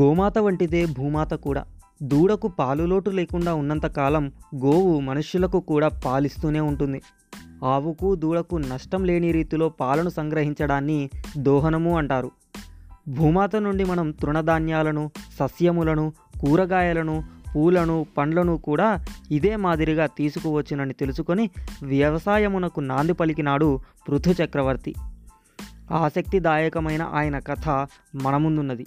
గోమాత వంటిదే భూమాత కూడా. దూడకు పాలులోటు లేకుండా ఉన్నంతకాలం గోవు మనుష్యులకు కూడా పాలిస్తూనే ఉంటుంది. ఆవుకు దూడకు నష్టం లేని రీతిలో పాలను సంగ్రహించడాన్ని దోహనము అంటారు. భూమాత నుండి మనం తృణధాన్యాలను సస్యములను కూరగాయలను పూలను పండ్లను కూడా ఇదే మాదిరిగా తీసుకువచ్చునని తెలుసుకొని వ్యవసాయమునకు నాంది పలికినాడు పృథు చక్రవర్తి ఆసక్తిదాయకమైన ఆయన కథ మన ముందున్నది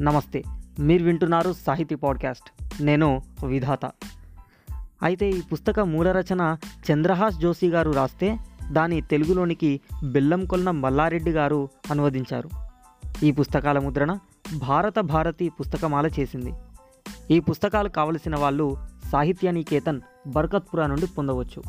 నమస్తే. మీరు వింటున్నారు సాహితీ పాడ్కాస్ట్. నేను విధాత. అయితే ఈ పుస్తక మూల రచన చంద్రహాస్ జోషి గారు రాస్తే దాని తెలుగులోనికి బెల్లంకొన్న మల్లారెడ్డి గారు అనువదించారు. ఈ పుస్తకాల ముద్రణ భారత భారతి పుస్తకమాల చేసింది. ఈ పుస్తకాలు కావలసిన వాళ్ళు సాహిత్యానికేతన్ బర్కత్పురా నుండి పొందవచ్చు.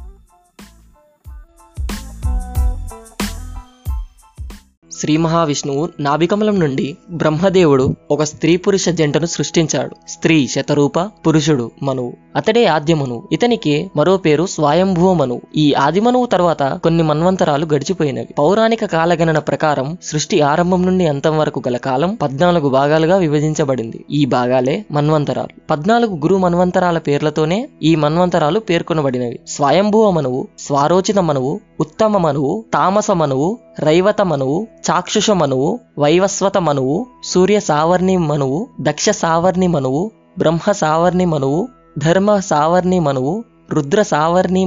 శ్రీ మహావిష్ణువు నాభికమలం నుండి బ్రహ్మదేవుడు ఒక స్త్రీ పురుష జంటను సృష్టించాడు. స్త్రీ శతరూప పురుషుడు మనువు అతడే ఆద్యమనువు ఇతనికి మరో పేరు స్వయంభువ మనువు ఈ ఆదిమనువు తర్వాత కొన్ని మన్వంతరాలు గడిచిపోయినవి. పౌరాణిక కాలగణన ప్రకారం సృష్టి ఆరంభం నుండి అంతం వరకు గల కాలం పద్నాలుగు భాగాలుగా విభజించబడింది. ఈ భాగాలే మన్వంతరాలు. పద్నాలుగు గురు మన్వంతరాల పేర్లతోనే ఈ మన్వంతరాలు పేర్కొనబడినవి. స్వయంభువ మనువు స్వారోచిత మనువు ఉత్తమ మనువు తామస మనువు రైవత మనువు చాక్షుష మనువు వైవస్వత మనువు సూర్య సావర్ణి మనువు దక్ష సావర్ణి మనువు బ్రహ్మ సావర్ణి మనువు ధర్మ సావర్ణి మనువు రుద్ర సావర్ణి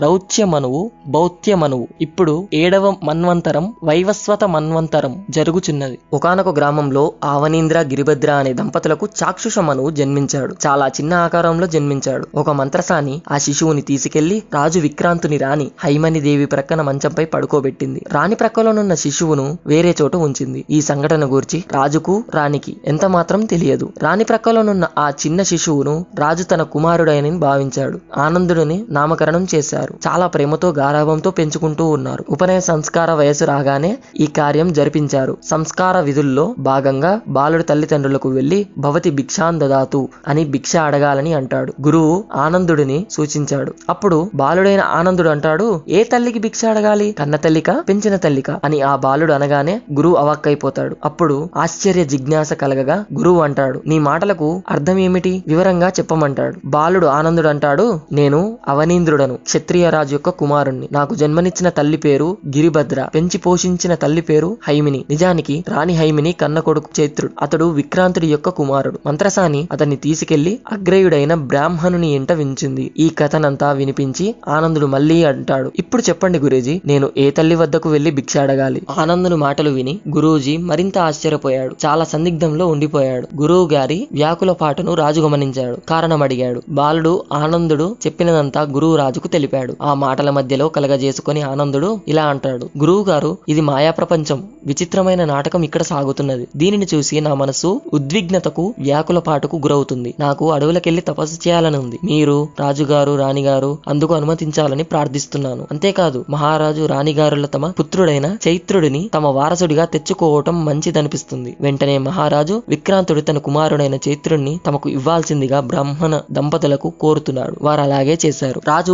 మనువు రౌచ్య మనువు మనువు ఇప్పుడు ఏడవ మన్వంతరం వైవస్వత మన్వంతరం జరుగుచున్నది. ఒకనొక గ్రామంలో ఆవనీంద్ర గిరిభద్ర అనే దంపతులకు చాక్షుష మనువు జన్మించాడు. చాలా చిన్న ఆకారంలో జన్మించాడు. ఒక మంత్రసాని ఆ శిశువుని తీసుకెళ్ళి రాజు విక్రాంతుని రాణి హైమని దేవి ప్రక్కన మంచంపై పడుకోబెట్టింది. రాణి ప్రక్కలోనున్న శిశువును వేరే చోట ఉంచింది. ఈ సంఘటన గూర్చి రాజుకు రాణికి ఎంత మాత్రం తెలియదు. రాణి ప్రక్కలోనున్న ఆ చిన్న శిశువును రాజు తన కుమారుడైనని భావించాడు. ఆనందుడిని నామకరణం చేశారు. చాలా ప్రేమతో గారాభంతో పెంచుకుంటూ ఉన్నారు. ఉపనయ సంస్కార వయసు రాగానే ఈ కార్యం జరిపించారు. సంస్కార విధుల్లో భాగంగా బాలుడి తల్లిదండ్రులకు వెళ్ళి భవతి భిక్షాన్ దదాతు అని భిక్ష అడగాలని అంటాడు. గురువు ఆనందుడిని సూచించాడు. అప్పుడు బాలుడైన ఆనందుడు అంటాడు ఏ తల్లికి భిక్ష అడగాలి? కన్న తల్లిక? పెంచిన తల్లిక? అని ఆ బాలుడు అనగానే గురువు అవాక్కైపోతాడు. అప్పుడు ఆశ్చర్య జిజ్ఞాస కలగగా గురువు అంటాడు నీ మాటలకు అర్థం ఏమిటి వివరంగా చెప్పమంటాడు. బాలుడు ఆనందుడు అంటాడు నేను అవనీంద్రుడను క్షత్రియ రాజు యొక్క కుమారుణ్ణి. నాకు జన్మనిచ్చిన తల్లి పేరు గిరిభద్ర. పెంచి పోషించిన తల్లి పేరు హైమిని. నిజానికి రాణి హైమిని కన్న కొడుకు చైత్రుడు. అతడు విక్రాంతుడి యొక్క కుమారుడు. మంత్రసాని అతన్ని తీసుకెళ్ళి అగ్రయుడైన బ్రాహ్మణుని ఇంట వించింది. ఈ కథనంతా వినిపించి ఆనందుడు మళ్ళీ అంటాడు. ఇప్పుడు చెప్పండి గురూజీ నేను ఏ తల్లి వద్దకు వెళ్ళి భిక్ష అడగాలి? ఆనందుని మాటలు విని గురూజీ మరింత ఆశ్చర్యపోయాడు. చాలా సందిగ్ధంలో ఉండిపోయాడు. గురువు గారి వ్యాకుల పాటను రాజు గమనించాడు కారణం అడిగాడు బాలుడు ఆనందుడు చెప్పినదంతా గురువు రాజుకు తెలిపాడు ఆ మాటల మధ్యలో కలగజేసుకుని ఆనందుడు ఇలా అంటాడు. గురువు గారు ఇది మాయా ప్రపంచం విచిత్రమైన నాటకం ఇక్కడ సాగుతున్నది. దీనిని చూసి నా మనసు ఉద్విగ్నతకు వ్యాకుల పాటుకు గురవుతుంది. నాకు అడవులకెళ్ళి తపస్సు చేయాలని ఉంది మీరు రాజుగారు రాణిగారు అందుకు అనుమతించాలని ప్రార్థిస్తున్నాను. అంతేకాదు మహారాజు రాణిగారుల తమ పుత్రుడైన చైత్రుడిని తమ వారసుడిగా తెచ్చుకోవటం మంచిదనిపిస్తుంది. వెంటనే మహారాజు విక్రాంతుడు తన కుమారుడైన చైత్రుడిని తమకు ఇవ్వాల్సిందిగా బ్రాహ్మణ దంపతులకు కోరుతున్నాడు. వారు అలాగే చేశారు. రాజు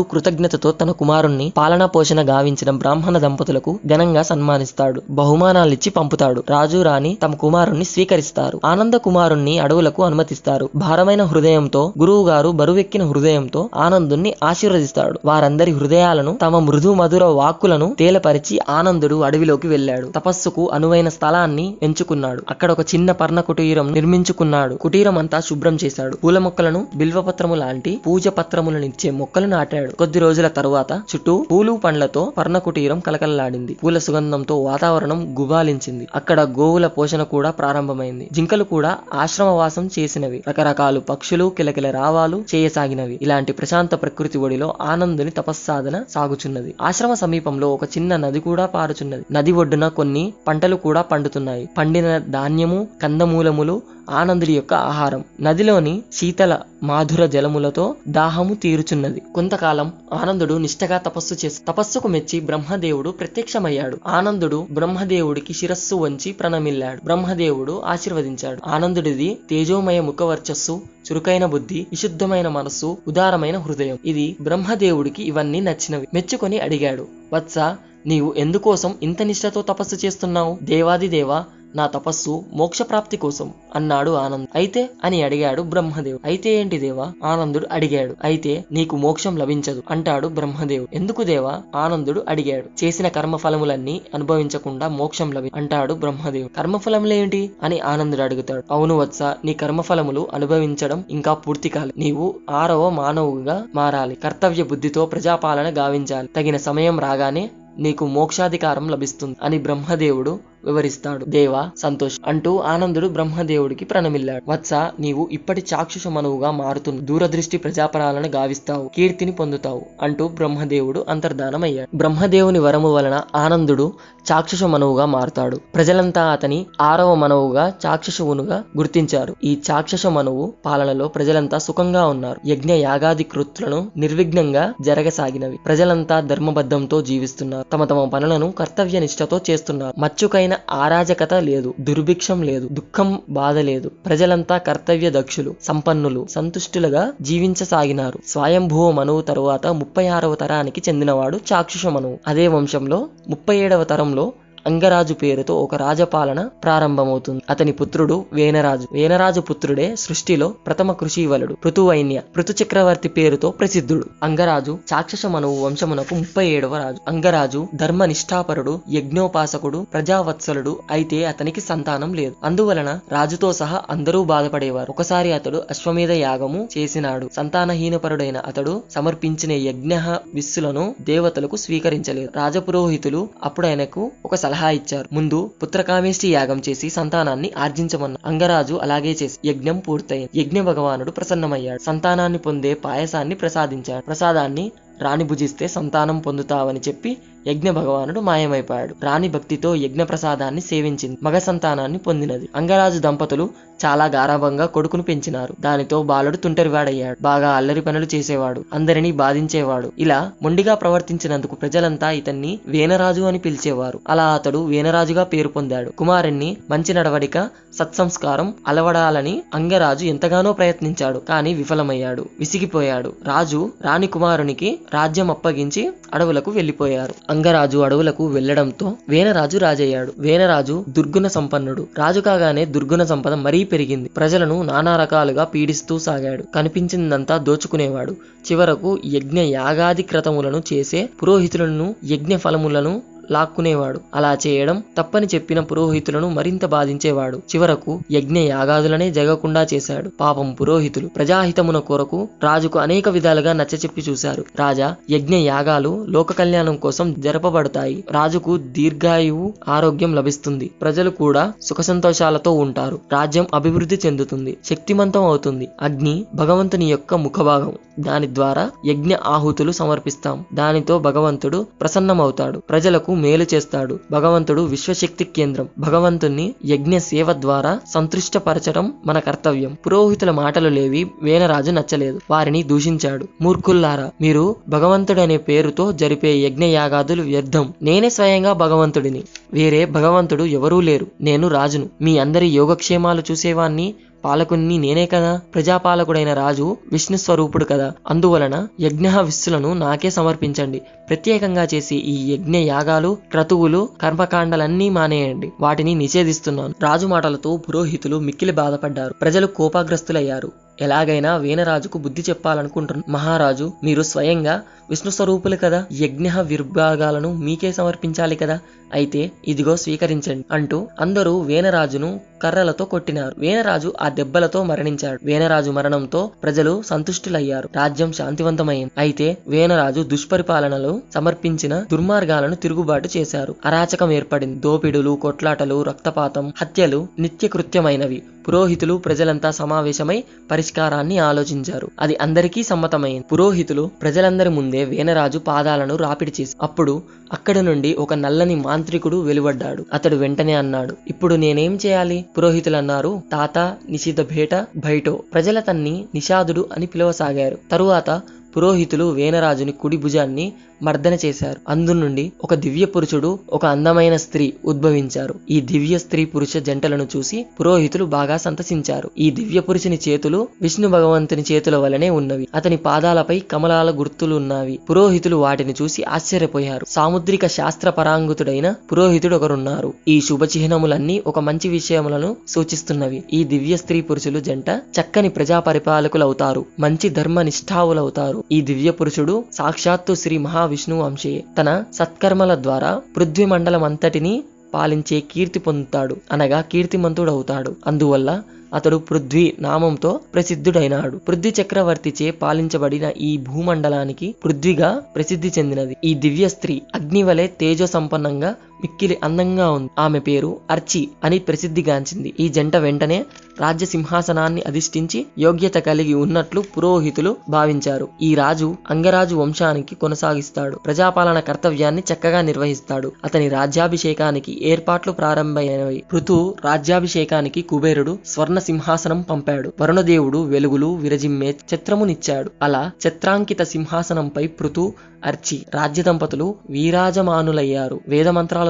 కృతజ్ఞతతో తన కుమారుణ్ణి పాలన పోషణ గావించిన బ్రాహ్మణ దంపతులకు ఘనంగా సన్మానిస్తాడు. బహుమానాలిచ్చి పంపుతాడు. రాజు రాణి తమ కుమారుణ్ణి స్వీకరిస్తారు. ఆనంద కుమారుణ్ణి అడవులకు అనుమతిస్తారు. భారమైన హృదయంతో గురువు గారు బరువెక్కిన హృదయంతో ఆనందుణ్ణి ఆశీర్వదిస్తాడు. వారందరి హృదయాలను తమ మృదు మధుర వాక్కులను తేలపరిచి ఆనందుడు అడవిలోకి వెళ్ళాడు. తపస్సుకు అనువైన స్థలాన్ని ఎంచుకున్నాడు. అక్కడ ఒక చిన్న పర్ణ కుటీరం నిర్మించుకున్నాడు. కుటీరం అంతా శుభ్రం చేశాడు. పూల మొక్కలను బిల్వపత్రము లాంటి పూజ పత్రములనిచ్చే మొక్కలు నాటాడు. కొద్ది రోజుల తరువాత చుట్టూ పూలు పండ్లతో పర్ణకుటీరం కలకలలాడింది. పూల సుగంధంతో వాతావరణం గుబాలించింది. అక్కడ గోవుల పోషణ కూడా ప్రారంభమైంది. జింకలు కూడా ఆశ్రమవాసం చేసినవి. రకరకాలు పక్షులు కిలకిల రావాలు చేయసాగినవి. ఇలాంటి ప్రశాంత ప్రకృతి ఒడిలో ఆనందుని తపస్సాధన సాగుచున్నది. ఆశ్రమ సమీపంలో ఒక చిన్న నది కూడా పారుచున్నది. నది ఒడ్డున కొన్ని పంటలు కూడా పండుతున్నాయి. పండిన ధాన్యము కందమూలములు ఆనందుడి యొక్క ఆహారం. నదిలోని శీతల మాధుర జలములతో దాహము తీరుచున్నది. కొంతకాలం ఆనందుడు నిష్టగా తపస్సు చేసి తపస్సుకు మెచ్చి బ్రహ్మదేవుడు ప్రత్యక్షమయ్యాడు. ఆనందుడు బ్రహ్మదేవుడికి శిరస్సు వంచి ప్రణమిల్లాడు. బ్రహ్మదేవుడు ఆశీర్వదించాడు. ఆనందుడిది తేజోమయ ముఖవర్చస్సు చురుకైన బుద్ధి విశుద్ధమైన మనస్సు ఉదారమైన హృదయం. ఇది బ్రహ్మదేవుడికి ఇవన్నీ నచ్చినవి. మెచ్చుకొని అడిగాడు వత్స నీవు ఎందుకోసం ఇంత నిష్ఠతో తపస్సు చేస్తున్నావు? దేవాది దేవా నా తపస్సు మోక్షప్రాప్తి కోసం అన్నాడు ఆనంద్. అయితే అని అడిగాడు బ్రహ్మదేవుడు అయితే ఏంటి దేవా? ఆనందుడు అడిగాడు. అయితే నీకు మోక్షం లభించదు అంటాడు బ్రహ్మదేవుడు ఎందుకు దేవా? ఆనందుడు అడిగాడు. చేసిన కర్మఫలములన్నీ అనుభవించకుండా మోక్షం లభి అంటాడు బ్రహ్మదేవుడు కర్మఫలములేంటి అని ఆనందుడు అడుగుతాడు. అవును వత్స నీ కర్మఫలములు అనుభవించడం ఇంకా పూర్తి కాలేదు నీవు ఆరవ మానవుగా మారాలి. కర్తవ్య బుద్ధితో ప్రజాపాలన గావించాలి. తగిన సమయం రాగానే నీకు మోక్షాధికారం లభిస్తుంది అని బ్రహ్మదేవుడు వివరిస్తాడు. దేవా సంతోష్ అంటూ ఆనందుడు బ్రహ్మదేవుడికి ప్రణమిల్లాడు. వత్స నీవు ఇప్పటి చాక్షుష మనువుగా మారుతున్న దూరదృష్టి ప్రజాపరాలను గావిస్తావు కీర్తిని పొందుతావు అంటూ బ్రహ్మదేవుడు అంతర్ధానమయ్యాడు. బ్రహ్మదేవుని వరము వలన ఆనందుడు చాక్షుష మనువుగా మారుతాడు. ప్రజలంతా అతని ఆరవ మనవుగా చాక్షుషువునుగా గుర్తించారు. ఈ చాక్షుష మనువు పాలనలో ప్రజలంతా సుఖంగా ఉన్నారు. యజ్ఞ యాగాది కృత్తులను నిర్విఘ్నంగా జరగసాగినవి. ప్రజలంతా ధర్మబద్ధంతో జీవిస్తున్నారు. తమ తమ పనులను కర్తవ్య నిష్ఠతో చేస్తున్నారు. మచ్చుకైన ఆరాజకత లేదు దుర్భిక్షం లేదు దుఃఖం బాధ లేదు. ప్రజలంతా కర్తవ్య దక్షులు సంపన్నులు సంతుష్టులుగా జీవించసాగినారు. స్వయంభూవ మనువు తరువాత ముప్పై ఆరవ తరానికి చెందినవాడు చాక్షుష మనువు అదే వంశంలో ముప్పై ఏడవ తరంలో అంగరాజు పేరుతో ఒక రాజపాలన ప్రారంభమవుతుంది. అతని పుత్రుడు వేనరాజు. వేనరాజు పుత్రుడే సృష్టిలో ప్రథమ కృషివలుడు పృథువైన్య పృథు చక్రవర్తి పేరుతో ప్రసిద్ధుడు. అంగరాజు చాక్షస మనువు వంశమునకు ముప్పై ఏడవ రాజు. అంగరాజు ధర్మ నిష్ఠాపరుడు యజ్ఞోపాసకుడు ప్రజావత్సలుడు అయితే అతనికి సంతానం లేదు. అందువలన రాజుతో సహా అందరూ బాధపడేవారు. ఒకసారి అతడు అశ్వమేధ యాగము చేసినాడు. సంతానహీనపరుడైన అతడు సమర్పించిన యజ్ఞ విస్సులను దేవతలకు స్వీకరించలేదు. రాజపురోహితులు అప్పుడు ఆయనకు ఒక సలహా ఇచ్చారు. ముందు పుత్రకామేష్టి యాగం చేసి సంతానాన్ని ఆర్జించమన్న అంగరాజు అలాగే చేసి యజ్ఞం పూర్తయింది. యజ్ఞ భగవానుడు ప్రసన్నమయ్యాడు. సంతానాన్ని పొందే పాయసాన్ని ప్రసాదించాడు. ప్రసాదాన్ని రాణి భుజిస్తే సంతానం పొందుతావని చెప్పి యజ్ఞ భగవానుడు మాయమైపోయాడు. రాణి భక్తితో యజ్ఞ ప్రసాదాన్ని సేవించింది. మగ సంతానాన్ని పొందినది. అంగరాజు దంపతులు చాలా గారాభంగా కొడుకును పెంచినారు. దానితో బాలుడు తుంటరివాడయ్యాడు. బాగా అల్లరి పనులు చేసేవాడు. అందరినీ బాధించేవాడు. ఇలా మొండిగా ప్రవర్తించినందుకు ప్రజలంతా ఇతన్ని వేనరాజు అని పిలిచేవారు. అలా అతడు వేనరాజుగా పేరు పొందాడు. కుమారుణ్ణి మంచి నడవడిక సత్సంస్కారం అలవడాలని అంగరాజు ఎంతగానో ప్రయత్నించాడు. కానీ విఫలమయ్యాడు. విసిగిపోయాడు. రాజు రాణి కుమారునికి రాజ్యం అప్పగించి అడవులకు వెళ్ళిపోయారు అంగరాజు అడవులకు వెళ్ళడంతో వేనరాజు రాజయ్యాడు. వేనరాజు దుర్గుణ సంపన్నుడు. రాజు కాగానే దుర్గుణ సంపద మరీ పెరిగింది. ప్రజలను నానా రకాలుగా పీడిస్తూ సాగాడు. కనిపించిందంతా దోచుకునేవాడు. చివరకు యజ్ఞ యాగాది క్రతములను చేసే పురోహితులను యజ్ఞ ఫలములను లాక్కునేవాడు. అలా చేయడం తప్పని చెప్పిన పురోహితులను మరింత బాధించేవాడు. చివరకు యజ్ఞ యాగాదులనే జగకుండా చేశాడు. పాపం పురోహితులు ప్రజాహితమున కొరకు రాజుకు అనేక విధాలుగా నచ్చచెప్పి చూశారు. రాజా యజ్ఞ యాగాలు లోక కళ్యాణం కోసం జరపబడతాయి. రాజుకు దీర్ఘాయువు ఆరోగ్యం లభిస్తుంది. ప్రజలు కూడా సుఖ సంతోషాలతో ఉంటారు. రాజ్యం అభివృద్ధి చెందుతుంది. శక్తిమంతం అవుతుంది. అగ్ని భగవంతుని యొక్క ముఖభాగం. దాని ద్వారా యజ్ఞ ఆహుతులు సమర్పిస్తాం. దానితో భగవంతుడు ప్రసన్నమవుతాడు. ప్రజలకు మేలు చేస్తాడు. భగవంతుడు విశ్వశక్తి కేంద్రం. భగవంతుణ్ణి యజ్ఞ సేవ ద్వారా సంతృష్టపరచడం మన కర్తవ్యం. పురోహితుల మాటలు లేవి వేనరాజు నచ్చలేదు వారిని దూషించాడు. మూర్ఖుల్లారా మీరు భగవంతుడనే పేరుతో జరిపే యజ్ఞ యాగాదులు వ్యర్థం. నేనే స్వయంగా భగవంతుడిని. వేరే భగవంతుడు ఎవరూ లేరు. నేను రాజును. మీ అందరి యోగక్షేమాలు చూసేవాణ్ణి పాలకుణ్ణి నేనే కదా. ప్రజాపాలకుడైన రాజు విష్ణు స్వరూపుడు కదా. అందువలన యజ్ఞ విస్సులను నాకే సమర్పించండి. ప్రత్యేకంగా చేసి ఈ యజ్ఞ యాగాలు క్రతువులు కర్మకాండలన్నీ మానేయండి. వాటిని నిషేధిస్తున్నాను. రాజు మాటలతో పురోహితులు మిక్కిలి బాధపడ్డారు. ప్రజలు కోపాగ్రస్తులయ్యారు. ఎలాగైనా వీణరాజుకు బుద్ధి చెప్పాలనుకుంటున్నారు మహారాజు మీరు స్వయంగా విష్ణు స్వరూపులు కదా. యజ్ఞ విర్భాగాలను మీకే సమర్పించాలి కదా. అయితే ఇదిగో స్వీకరించండి అంటూ అందరూ వేనరాజును కర్రలతో కొట్టినారు. వేనరాజు ఆ దెబ్బలతో మరణించాడు. వేనరాజు మరణంతో ప్రజలు సంతుష్టులయ్యారు. రాజ్యం శాంతివంతమైంది. అయితే వేనరాజు దుష్పరిపాలనలో సమర్పించిన దుర్మార్గాలను తిరుగుబాటు చేశారు. అరాచకం ఏర్పడింది. దోపిడులు కొట్లాటలు రక్తపాతం హత్యలు నిత్యకృత్యమైనవి. పురోహితులు ప్రజలంతా సమావేశమై పరిష్కారాన్ని ఆలోచించారు. అది అందరికీ సమ్మతమైంది. పురోహితులు ప్రజలందరి ముందే వేనరాజు పాదాలను రాపిడి చేసి అప్పుడు అక్కడి నుండి ఒక నల్లని మాంత్రికుడు వెలువడ్డాడు. అతడు వెంటనే అన్నాడు ఇప్పుడు నేనేం చేయాలి? పురోహితులన్నారు తాత నిషిద భేట బయటో ప్రజల తన్ని నిషాదుడు అని పిలవసాగారు. తరువాత పురోహితులు వేనరాజుని కుడి భుజాన్ని మర్దన చేశారు. అందు నుండి ఒక దివ్య పురుషుడు ఒక అందమైన స్త్రీ ఉద్భవించారు. ఈ దివ్య స్త్రీ పురుష జంటలను చూసి పురోహితులు బాగా సంతసించారు. ఈ దివ్య పురుషుని చేతులు విష్ణు భగవంతుని చేతుల వలనే ఉన్నవి. అతని పాదాలపై కమలాల గుర్తులు ఉన్నవి. పురోహితులు వాటిని చూసి ఆశ్చర్యపోయారు. సాముద్రిక శాస్త్ర పరాంగుతుడైన పురోహితుడు ఒకరున్నారు. ఈ శుభ చిహ్నములన్నీ ఒక మంచి విషయములను సూచిస్తున్నవి. ఈ దివ్య స్త్రీ పురుషులు జంట చక్కని ప్రజా పరిపాలకులవుతారు మంచి ధర్మ నిష్ఠావులవుతారు ఈ దివ్య పురుషుడు సాక్షాత్తు శ్రీ మహా అంశయే తన సత్కర్మల ద్వారా పృథ్వీ మండలం అంతటిని పాలించే కీర్తి పొందుతాడు. అనగా కీర్తిమంతుడవుతాడు. అందువల్ల అతడు పృథ్వీ నామంతో ప్రసిద్ధుడైనాడు. పృథ్వీ చక్రవర్తిచే పాలించబడిన ఈ భూమండలానికి పృథ్వీగా ప్రసిద్ధి చెందినది. ఈ దివ్య స్త్రీ అగ్ని వలె సంపన్నంగా మిక్కిలి అందంగా ఉంది. ఆమె పేరు అర్చి అని ప్రసిద్ధిగాంచింది. ఈ జంట వెంటనే రాజ్య సింహాసనాన్ని అధిష్ఠించి యోగ్యత కలిగి ఉన్నట్లు పురోహితులు భావించారు. ఈ రాజు అంగరాజు వంశానికి కొనసాగిస్తాడు. ప్రజాపాలన కర్తవ్యాన్ని చక్కగా నిర్వహిస్తాడు. అతని రాజ్యాభిషేకానికి ఏర్పాట్లు ప్రారంభమైనవి. ఋతు రాజ్యాభిషేకానికి కుబేరుడు స్వర్ణ సింహాసనం పంపాడు. వరుణదేవుడు వెలుగులు విరజిమ్మే చిత్రమునిచ్చాడు అలా చిత్రాంకిత సింహాసనంపై పృథు అర్చి రాజ్య దంపతులు వీరాజమానులయ్యారు.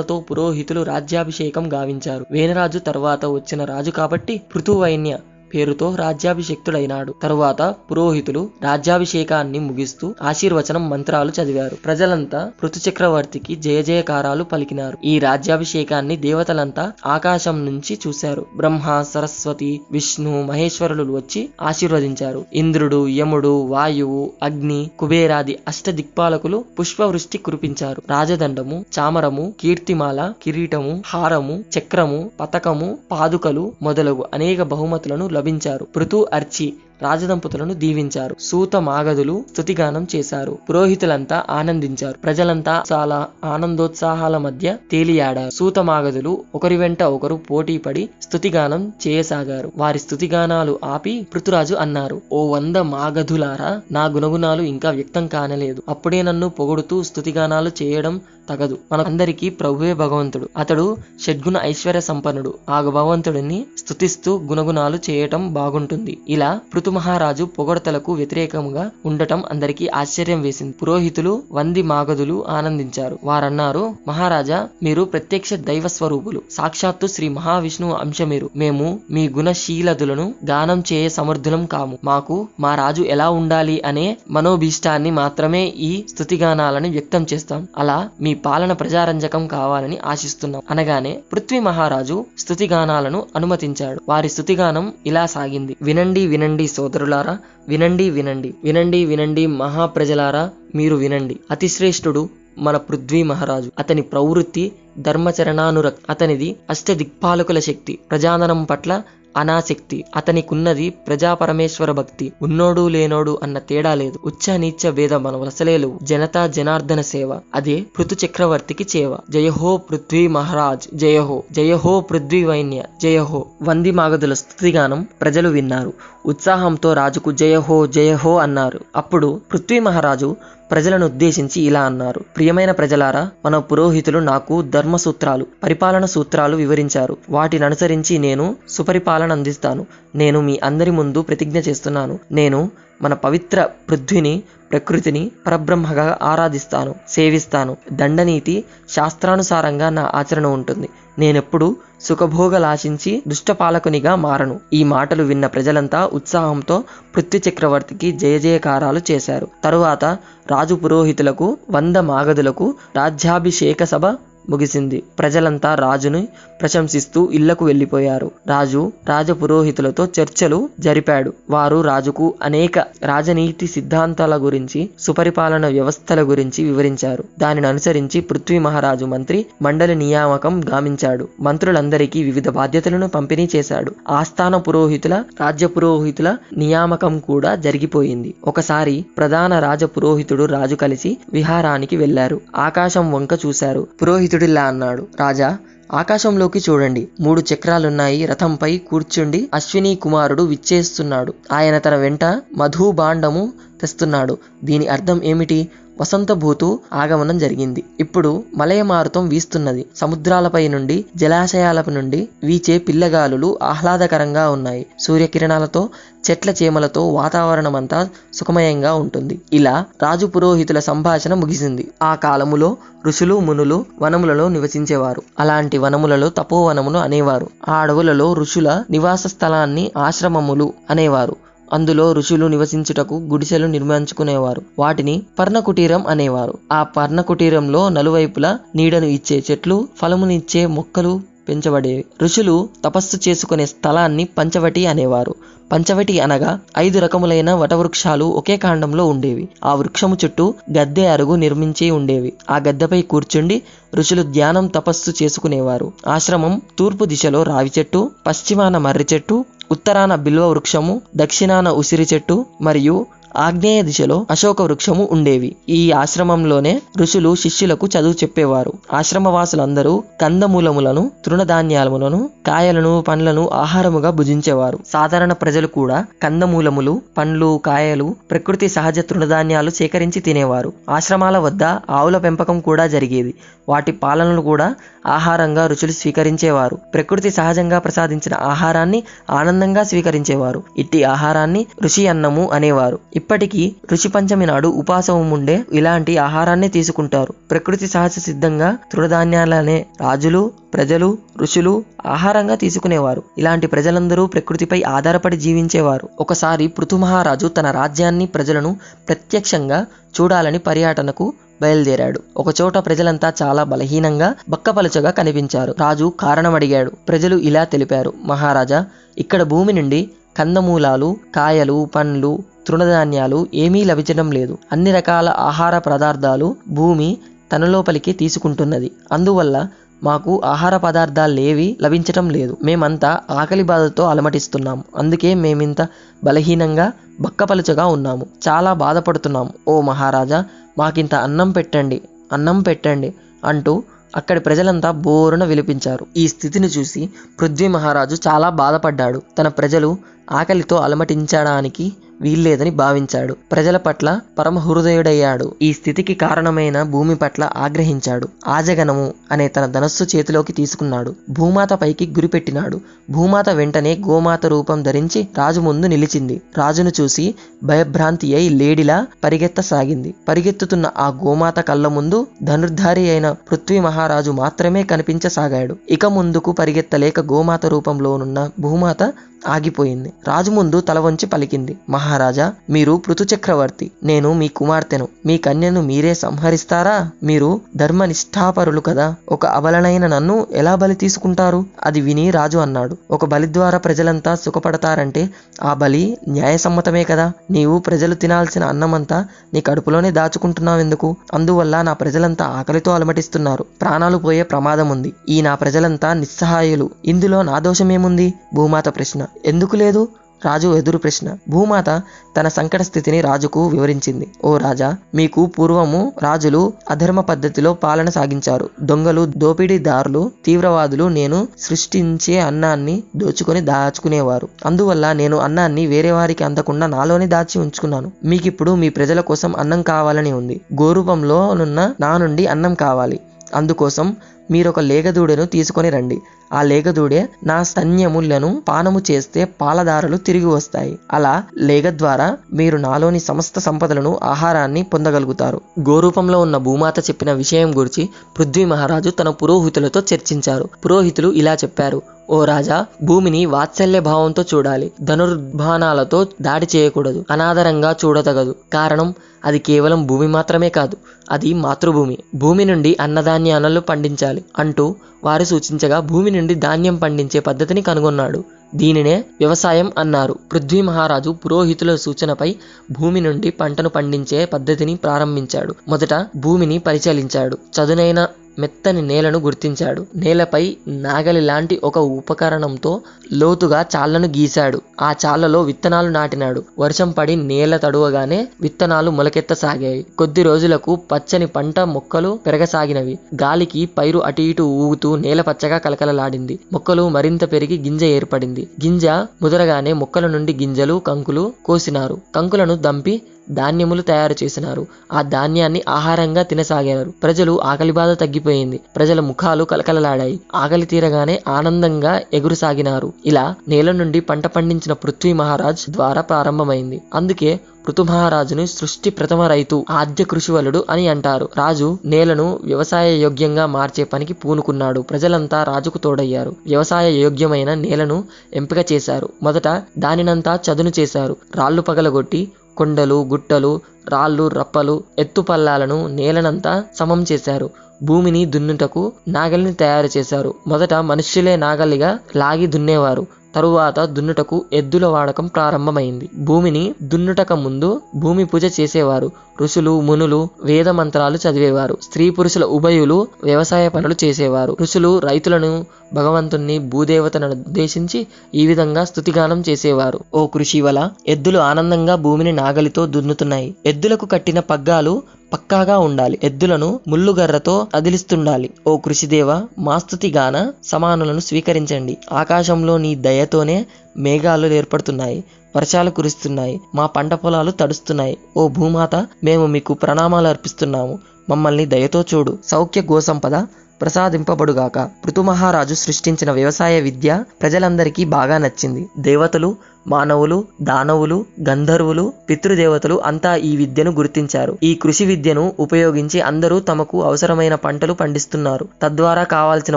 వేదమంత్రాలతో పురోహితులు రాజ్యాభిషేకం గావించారు. వేనరాజు తర్వాత వచ్చిన రాజు కాబట్టి పృథువైన్య పేరుతో రాజ్యాభిషిక్తుడైనాడు. తరువాత పురోహితులు రాజ్యాభిషేకాన్ని ముగిస్తూ ఆశీర్వచనం మంత్రాలు చదివారు. ప్రజలంతా పృథు చక్రవర్తికి జయ జయకారాలు పలికినారు. ఈ రాజ్యాభిషేకాన్ని దేవతలంతా ఆకాశం నుంచి చూశారు. బ్రహ్మ సరస్వతి విష్ణు మహేశ్వరులు వచ్చి ఆశీర్వదించారు. ఇంద్రుడు యముడు వాయువు అగ్ని కుబేరాది అష్ట దిక్పాలకులు పుష్పవృష్టి కురిపించారు. రాజదండము చామరము కీర్తిమాల కిరీటము హారము చక్రము పతకము పాదుకలు మొదలగు అనేక బహుమతులను శోభించారు పృథు అర్చి రాజదంపతులను దీవించారు. సూత మాగదులు స్థుతిగానం చేశారు. పురోహితులంతా ఆనందించారు. ప్రజలంతా చాలా ఆనందోత్సాహాల మధ్య తేలియాడారు. సూత మాగదులు ఒకరి వెంట ఒకరు పోటీ పడి స్థుతిగానం చేయసాగారు. వారి స్థుతిగానాలు ఆపి పృథురాజు అన్నారు ఓ వంద మాగధులారా నా గుణగుణాలు ఇంకా వ్యక్తం కానలేదు. అప్పుడే నన్ను పొగుడుతూ స్థుతిగానాలు చేయడం తగదు. మన అందరికీ ప్రభువే భగవంతుడు. అతడు షడ్గుణ ఐశ్వర్య సంపన్నుడు. ఆ భగవంతుడిని స్తుతిస్తూ గుణగుణాలు చేయటం బాగుంటుంది. ఇలా పృథు మహారాజు పొగడతలకు వ్యతిరేకంగా ఉండటం అందరికీ ఆశ్చర్యం వేసింది. పురోహితులు వంది మాగదులు ఆనందించారు. వారన్నారు మహారాజా మీరు ప్రత్యక్ష దైవ స్వరూపులు సాక్షాత్తు శ్రీ మహావిష్ణువు అంశమీరు. మేము మీ గుణశీలదులను గానం చేయ సమర్థులం కాము. మాకు మా రాజు ఎలా ఉండాలి అనే మనోభీష్టాన్ని మాత్రమే ఈ స్థుతిగానాలను వ్యక్తం చేస్తాం. అలా మీ పాలన ప్రజారంజకం కావాలని ఆశిస్తున్నాం. అనగానే పృథ్వీ మహారాజు స్థుతిగానాలను అనుమతించాడు. వారి స్థుతిగానం ఇలా సాగింది. వినండి వినండి సోదరులారా వినండి వినండి. వినండి వినండి మహాప్రజలారా మీరు వినండి. అతిశ్రేష్ఠుడు మన పృథ్వీ మహారాజు. అతని ప్రవృత్తి ధర్మచరణానురక్ అతనిది అష్టదిక్పాలకుల శక్తి. ప్రజాదనం పట్ల అనాసక్తి. అతనికున్నది ప్రజాపరమేశ్వర భక్తి. ఉన్నోడు లేనోడు అన్న తేడా లేదు. ఉచ్చ నీచ భేద మన వలసలేలు జనతా జనార్దన సేవ. అదే పృథు చక్రవర్తికి చేవ. జయహో పృథ్వీ మహారాజ్. జయహో. జయహో పృథ్వీ వైన్య. జయహో. వంది మాగదుల స్థుతిగానం ప్రజలు విన్నారు. ఉత్సాహంతో రాజుకు జయహో జయహో అన్నారు. అప్పుడు పృథ్వీ మహారాజు ప్రజలను ఉద్దేశించి ఇలా అన్నారు. ప్రియమైన ప్రజలారా మన పురోహితులు నాకు ధర్మ సూత్రాలు పరిపాలన సూత్రాలు వివరించారు. వాటిని అనుసరించి నేను సుపరిపాలన అందిస్తాను. నేను మీ అందరి ముందు ప్రతిజ్ఞ చేస్తున్నాను. నేను మన పవిత్ర పృథ్వీని ప్రకృతిని పరబ్రహ్మగా ఆరాధిస్తాను సేవిస్తాను. దండనీతి శాస్త్రానుసారంగా నా ఆచరణ ఉంటుంది. నేనెప్పుడు సుఖభోగలాశించి దుష్టపాలకునిగా మారను. ఈ మాటలు విన్న ప్రజలంతా ఉత్సాహంతో పృథ్వీ చక్రవర్తికి జయ జయకారాలు చేశారు. తరువాత రాజు పురోహితులకు వంద మాగదులకు రాజ్యాభిషేక సభ ముగిసింది. ప్రజలంతా రాజుని ప్రశంసిస్తూ ఇళ్ళకు వెళ్ళిపోయారు. రాజు రాజపురోహితులతో చర్చలు జరిపాడు. వారు రాజుకు అనేక రాజనీతి సిద్ధాంతాల గురించి సుపరిపాలన వ్యవస్థల గురించి వివరించారు. దానిని అనుసరించి పృథ్వీ మహారాజు మంత్రి మండలి నియామకం గామించాడు. మంత్రులందరికీ వివిధ బాధ్యతలను పంపిణీ చేశాడు. ఆస్థాన పురోహితుల రాజ్య పురోహితుల నియామకం కూడా జరిగిపోయింది. ఒకసారి ప్రధాన రాజ పురోహితుడు రాజు కలిసి విహారానికి వెళ్ళారు ఆకాశం వంక చూశారు. పురోహితుడిలా అన్నాడు. రాజా ఆకాశంలోకి చూడండి. మూడు చక్రాలున్నాయి. రథంపై కూర్చుండి అశ్విని కుమారుడు విచ్చేస్తున్నాడు. ఆయన తన వెంట మధుబాండము తెస్తున్నాడు. దీని అర్థం ఏమిటి? వసంత భూతు ఆగమనం జరిగింది. ఇప్పుడు మలయమారుతం వీస్తున్నది. సముద్రాలపై నుండి జలాశయాలపై నుండి వీచే పిల్లగాలులు ఆహ్లాదకరంగా ఉన్నాయి. సూర్యకిరణాలతో చెట్ల చేమలతో వాతావరణమంతా సుఖమయంగా ఉంటుంది. ఇలా రాజు పురోహితుల సంభాషణ ముగిసింది. ఆ కాలములో ఋషులు మునులు వనములలో నివసించేవారు. అలాంటి వనములలో తపోవనమును అనేవారు. ఆ అడవులలో ఋషుల నివాస స్థలాన్ని ఆశ్రమములు అనేవారు. అందులో ఋషులు నివసించుటకు గుడిసెలు నిర్మించుకునేవారు. వాటిని పర్ణకుటీరం అనేవారు. ఆ పర్ణకుటీరంలో నలువైపులా నీడను ఇచ్చే చెట్లు ఫలమునిచ్చే మొక్కలు పెంచబడేవి. ఋషులు తపస్సు చేసుకునే స్థలాన్ని పంచవటి అనేవారు. పంచవటి అనగా ఐదు రకములైన వటవృక్షాలు ఒకే కాండంలో ఉండేవి. ఆ వృక్షము చుట్టూ గద్దె అరుగు నిర్మించి ఉండేవి. ఆ గద్దెపై కూర్చుండి ఋషులు ధ్యానం తపస్సు చేసుకునేవారు. ఆశ్రమం తూర్పు దిశలో రావి చెట్టు పశ్చిమాన మర్రి చెట్టు ఉత్తరాన బిల్వ వృక్షము దక్షిణాన ఉసిరి చెట్టు మరియు ఆగ్నేయ దిశలో అశోక వృక్షము ఉండేవి. ఈ ఆశ్రమంలోనే ఋషులు శిష్యులకు చదువు చెప్పేవారు. ఆశ్రమవాసులందరూ కందమూలములను తృణధాన్యాలములను కాయలను పండ్లను ఆహారముగా భుజించేవారు. సాధారణ ప్రజలు కూడా కందమూలములు పండ్లు కాయలు ప్రకృతి సహజ తృణధాన్యాలు సేకరించి తినేవారు. ఆశ్రమాల వద్ద ఆవుల పెంపకం కూడా జరిగేది. వాటి పాలనలు కూడా ఆహారంగా రుచులు స్వీకరించేవారు. ప్రకృతి సహజంగా ప్రసాదించిన ఆహారాన్ని ఆనందంగా స్వీకరించేవారు. ఇట్టి ఆహారాన్ని ఋషి అన్నము అనేవారు. ఇప్పటికీ ఋషి పంచమి నాడు ఉపాసవం ఉండే ఇలాంటి ఆహారాన్ని తీసుకుంటారు. ప్రకృతి సహజ సిద్ధంగా తృణధాన్యాలనే రాజులు ప్రజలు ఋషులు ఆహారంగా తీసుకునేవారు. ఇలాంటి ప్రజలందరూ ప్రకృతిపై ఆధారపడి జీవించేవారు. ఒకసారి పృథు మహారాజు తన రాజ్యాన్ని ప్రజలను ప్రత్యక్షంగా చూడాలని పర్యటనకు బయలుదేరాడు. ఒకచోట ప్రజలంతా చాలా బలహీనంగా బక్కపలుచగా కనిపించారు. రాజు కారణం అడిగాడు ప్రజలు ఇలా తెలిపారు. మహారాజా ఇక్కడ భూమి నుండి కందమూలాలు కాయలు పండ్లు తృణధాన్యాలు ఏమీ లభించడం లేదు. అన్ని రకాల ఆహార పదార్థాలు భూమి తన లోపలికి తీసుకుంటున్నది. అందువల్ల మాకు ఆహార పదార్థాలేవి లభించటం లేదు. మేమంతా ఆకలి బాధతో అలమటిస్తున్నాం. అందుకే మేమింత బలహీనంగా బక్కపలుచగా ఉన్నాము. చాలా బాధపడుతున్నాము ఓ మహారాజా మాకింత అన్నం పెట్టండి అన్నం పెట్టండి అంటూ అక్కడి ప్రజలంతా బోరున విలిపించారు. ఈ స్థితిని చూసి పృథ్వీ మహారాజు చాలా బాధపడ్డాడు. తన ప్రజలు ఆకలితో అలమటించడానికి వీల్లేదని భావించాడు. ప్రజల పట్ల పరమ హృదయుడయ్యాడు ఈ స్థితికి కారణమైన భూమి పట్ల ఆగ్రహించాడు. ఆజగనము అనే తన ధనస్సు చేతిలోకి తీసుకున్నాడు. భూమాత పైకి గురిపెట్టినాడు. భూమాత వెంటనే గోమాత రూపం ధరించి రాజు ముందు నిలిచింది. రాజును చూసి భయభ్రాంతి అయి లేడిలా పరిగెత్తసాగింది. పరిగెత్తుతున్న ఆ గోమాత కళ్ళ ముందు ధనుర్ధారి అయిన పృథ్వీ మహారాజు మాత్రమే కనిపించసాగాడు. ఇక ముందుకు పరిగెత్తలేక గోమాత రూపంలోనున్న భూమాత ఆగిపోయింది. రాజు ముందు తల వంచి పలికింది మహారాజా మీరు పృథు చక్రవర్తి నేను మీ కుమార్తెను. మీ కన్యను మీరే సంహరిస్తారా? మీరు ధర్మనిష్ఠాపరులు కదా. ఒక అబలనైన నన్ను ఎలా బలి తీసుకుంటారు? అది విని రాజు అన్నాడు. ఒక బలి ద్వారా ప్రజలంతా సుఖపడతారంటే ఆ బలి న్యాయసమ్మతమే కదా. నీవు ప్రజలు తినాల్సిన అన్నమంతా నీ కడుపులోనే దాచుకుంటున్నావెందుకు? అందువల్ల నా ప్రజలంతా ఆకలితో అలమటిస్తున్నారు. ప్రాణాలు పోయే ప్రమాదం ఉంది ఈ నా ప్రజలంతా నిస్సహాయులు. ఇందులో నా దోషమేముంది? భూమాత ప్రశ్న. ఎందుకు లేదు? రాజు ఎదురు ప్రశ్న. భూమాత తన సంకట స్థితిని రాజుకు వివరించింది. ఓ రాజా మీకు పూర్వము రాజులు అధర్మ పద్ధతిలో పాలన సాగించారు. దొంగలు దోపిడీదారులు తీవ్రవాదులు నేను సృష్టించే అన్నాన్ని దోచుకొని దాచుకునేవారు. అందువల్ల నేను అన్నాన్ని వేరే వారికి అందకుండా నాలోనే దాచి ఉంచుకున్నాను. మీకిప్పుడు మీ ప్రజల కోసం అన్నం కావాలని ఉంది. గోరూపంలోనున్న నా నుండి అన్నం కావాలి. అందుకోసం మీరొక లేగదూడను తీసుకొని రండి. ఆ లేగదూడే నా స్తన్యములను పానము చేస్తే పాలదారులు తిరిగి వస్తాయి. అలా లేగ ద్వారా మీరు నాలోని సమస్త సంపదలను ఆహారాన్ని పొందగలుగుతారు. గోరూపంలో ఉన్న భూమాత చెప్పిన విషయం గురించి పృథ్వీ మహారాజు తన పురోహితులతో చర్చించారు. పురోహితులు ఇలా చెప్పారు. ఓ రాజా భూమిని వాత్సల్య భావంతో చూడాలి. ధనుర్బాణాలతో దాడి చేయకూడదు. అనాదరంగా చూడతగదు కారణం అది కేవలం భూమి మాత్రమే కాదు. అది మాతృభూమి. భూమి నుండి అన్నధాన్యాలను పండించాలి అంటూ వారు సూచించగా భూమి నుండి ధాన్యం పండించే పద్ధతిని కనుగొన్నాడు. దీనినే వ్యవసాయం అన్నారు. పృథ్వీ మహారాజు పురోహితుల సూచనపై భూమి నుండి పంటను పండించే పద్ధతిని ప్రారంభించాడు. మొదట భూమిని పరిశీలించాడు. చదునైన మెత్తని నేలను గుర్తించాడు. నేలపై నాగలి లాంటి ఒక ఉపకరణంతో లోతుగా చాళ్ళను గీశాడు. ఆ చాళ్ళలో విత్తనాలు నాటినాడు. వర్షం పడి నేల తడువగానే విత్తనాలు మొలకెత్తసాగాయి. కొద్ది రోజులకు పచ్చని పంట మొక్కలు పెరగసాగినవి. గాలికి పైరు అటు ఇటు ఊగుతూ నేల పచ్చగా కలకలలాడింది. మొక్కలు మరింత పెరిగి గింజ ఏర్పడింది. గింజ ముదరగానే మొక్కల నుండి గింజలు కంకులు కోసినారు. కంకులను దంపి ధాన్యములు తయారు చేసినారు. ఆ ధాన్యాన్ని ఆహారంగా తినసాగారు. ప్రజలు ఆకలి బాధ తగ్గిపోయింది. ప్రజల ముఖాలు కలకలలాడాయి. ఆకలి తీరగానే ఆనందంగా ఎగురుసాగినారు. ఇలా నేల నుండి పంట పండించిన పృథ్వీ మహారాజ్ ద్వారా ప్రారంభమైంది. అందుకే పృథు మహారాజుని సృష్టి ప్రథమ రైతు ఆద్య కృషివలుడు అని అంటారు. రాజు నేలను వ్యవసాయ యోగ్యంగా మార్చే పనికి పూనుకున్నాడు. ప్రజలంతా రాజుకు తోడయ్యారు. వ్యవసాయ యోగ్యమైన నేలను ఎంపిక చేశారు. మొదట దానినంతా చదును చేశారు. రాళ్ళు పగలగొట్టి కొండలు గుట్టలు రాళ్ళు రప్పలు ఎత్తుపల్లాలను నేలనంతా సమం చేశారు. భూమిని దున్నుటకు నాగలిని తయారు చేశారు. మొదట మనుష్యులే నాగలిగా లాగి దున్నేవారు. తరువాత దున్నుటకు ఎద్దుల వాడకం ప్రారంభమైంది. భూమిని దున్నుటక ముందు భూమి పూజ చేసేవారు. ఋషులు మునులు వేద మంత్రాలు చదివేవారు. స్త్రీ పురుషుల ఉభయులు వ్యవసాయ పనులు చేసేవారు. ఋషులు రైతులను భగవంతుణ్ణి భూదేవతను ఉద్దేశించి ఈ విధంగా స్తుతిగానం చేసేవారు. ఓ కృషి వల ఎద్దులు ఆనందంగా భూమిని నాగలితో దున్నుతున్నాయి. ఎద్దులకు కట్టిన పగ్గాలు పక్కాగా ఉండాలి. ఎద్దులను ముల్లుగర్రతో అదిలిస్తుండాలి. ఓ కృషిదేవ మాస్తుతిగాన సమానులను స్వీకరించండి. ఆకాశంలో నీ దయతోనే మేఘాలు ఏర్పడుతున్నాయి వర్షాలు కురుస్తున్నాయి మా పంట పొలాలు తడుస్తున్నాయి. ఓ భూమాత మేము మీకు ప్రణామాలు అర్పిస్తున్నాము. మమ్మల్ని దయతో చూడు. సౌఖ్య గోసంపద ప్రసాదింపబడుగాక. పృథుమహారాజు సృష్టించిన వ్యవసాయ విద్య ప్రజలందరికీ బాగా నచ్చింది. దేవతలు మానవులు దానవులు గంధర్వులు పితృదేవతలు అంతా ఈ విద్యను గుర్తించారు. ఈ కృషి విద్యను ఉపయోగించి అందరూ తమకు అవసరమైన పంటలు పండిస్తున్నారు. తద్వారా కావాల్సిన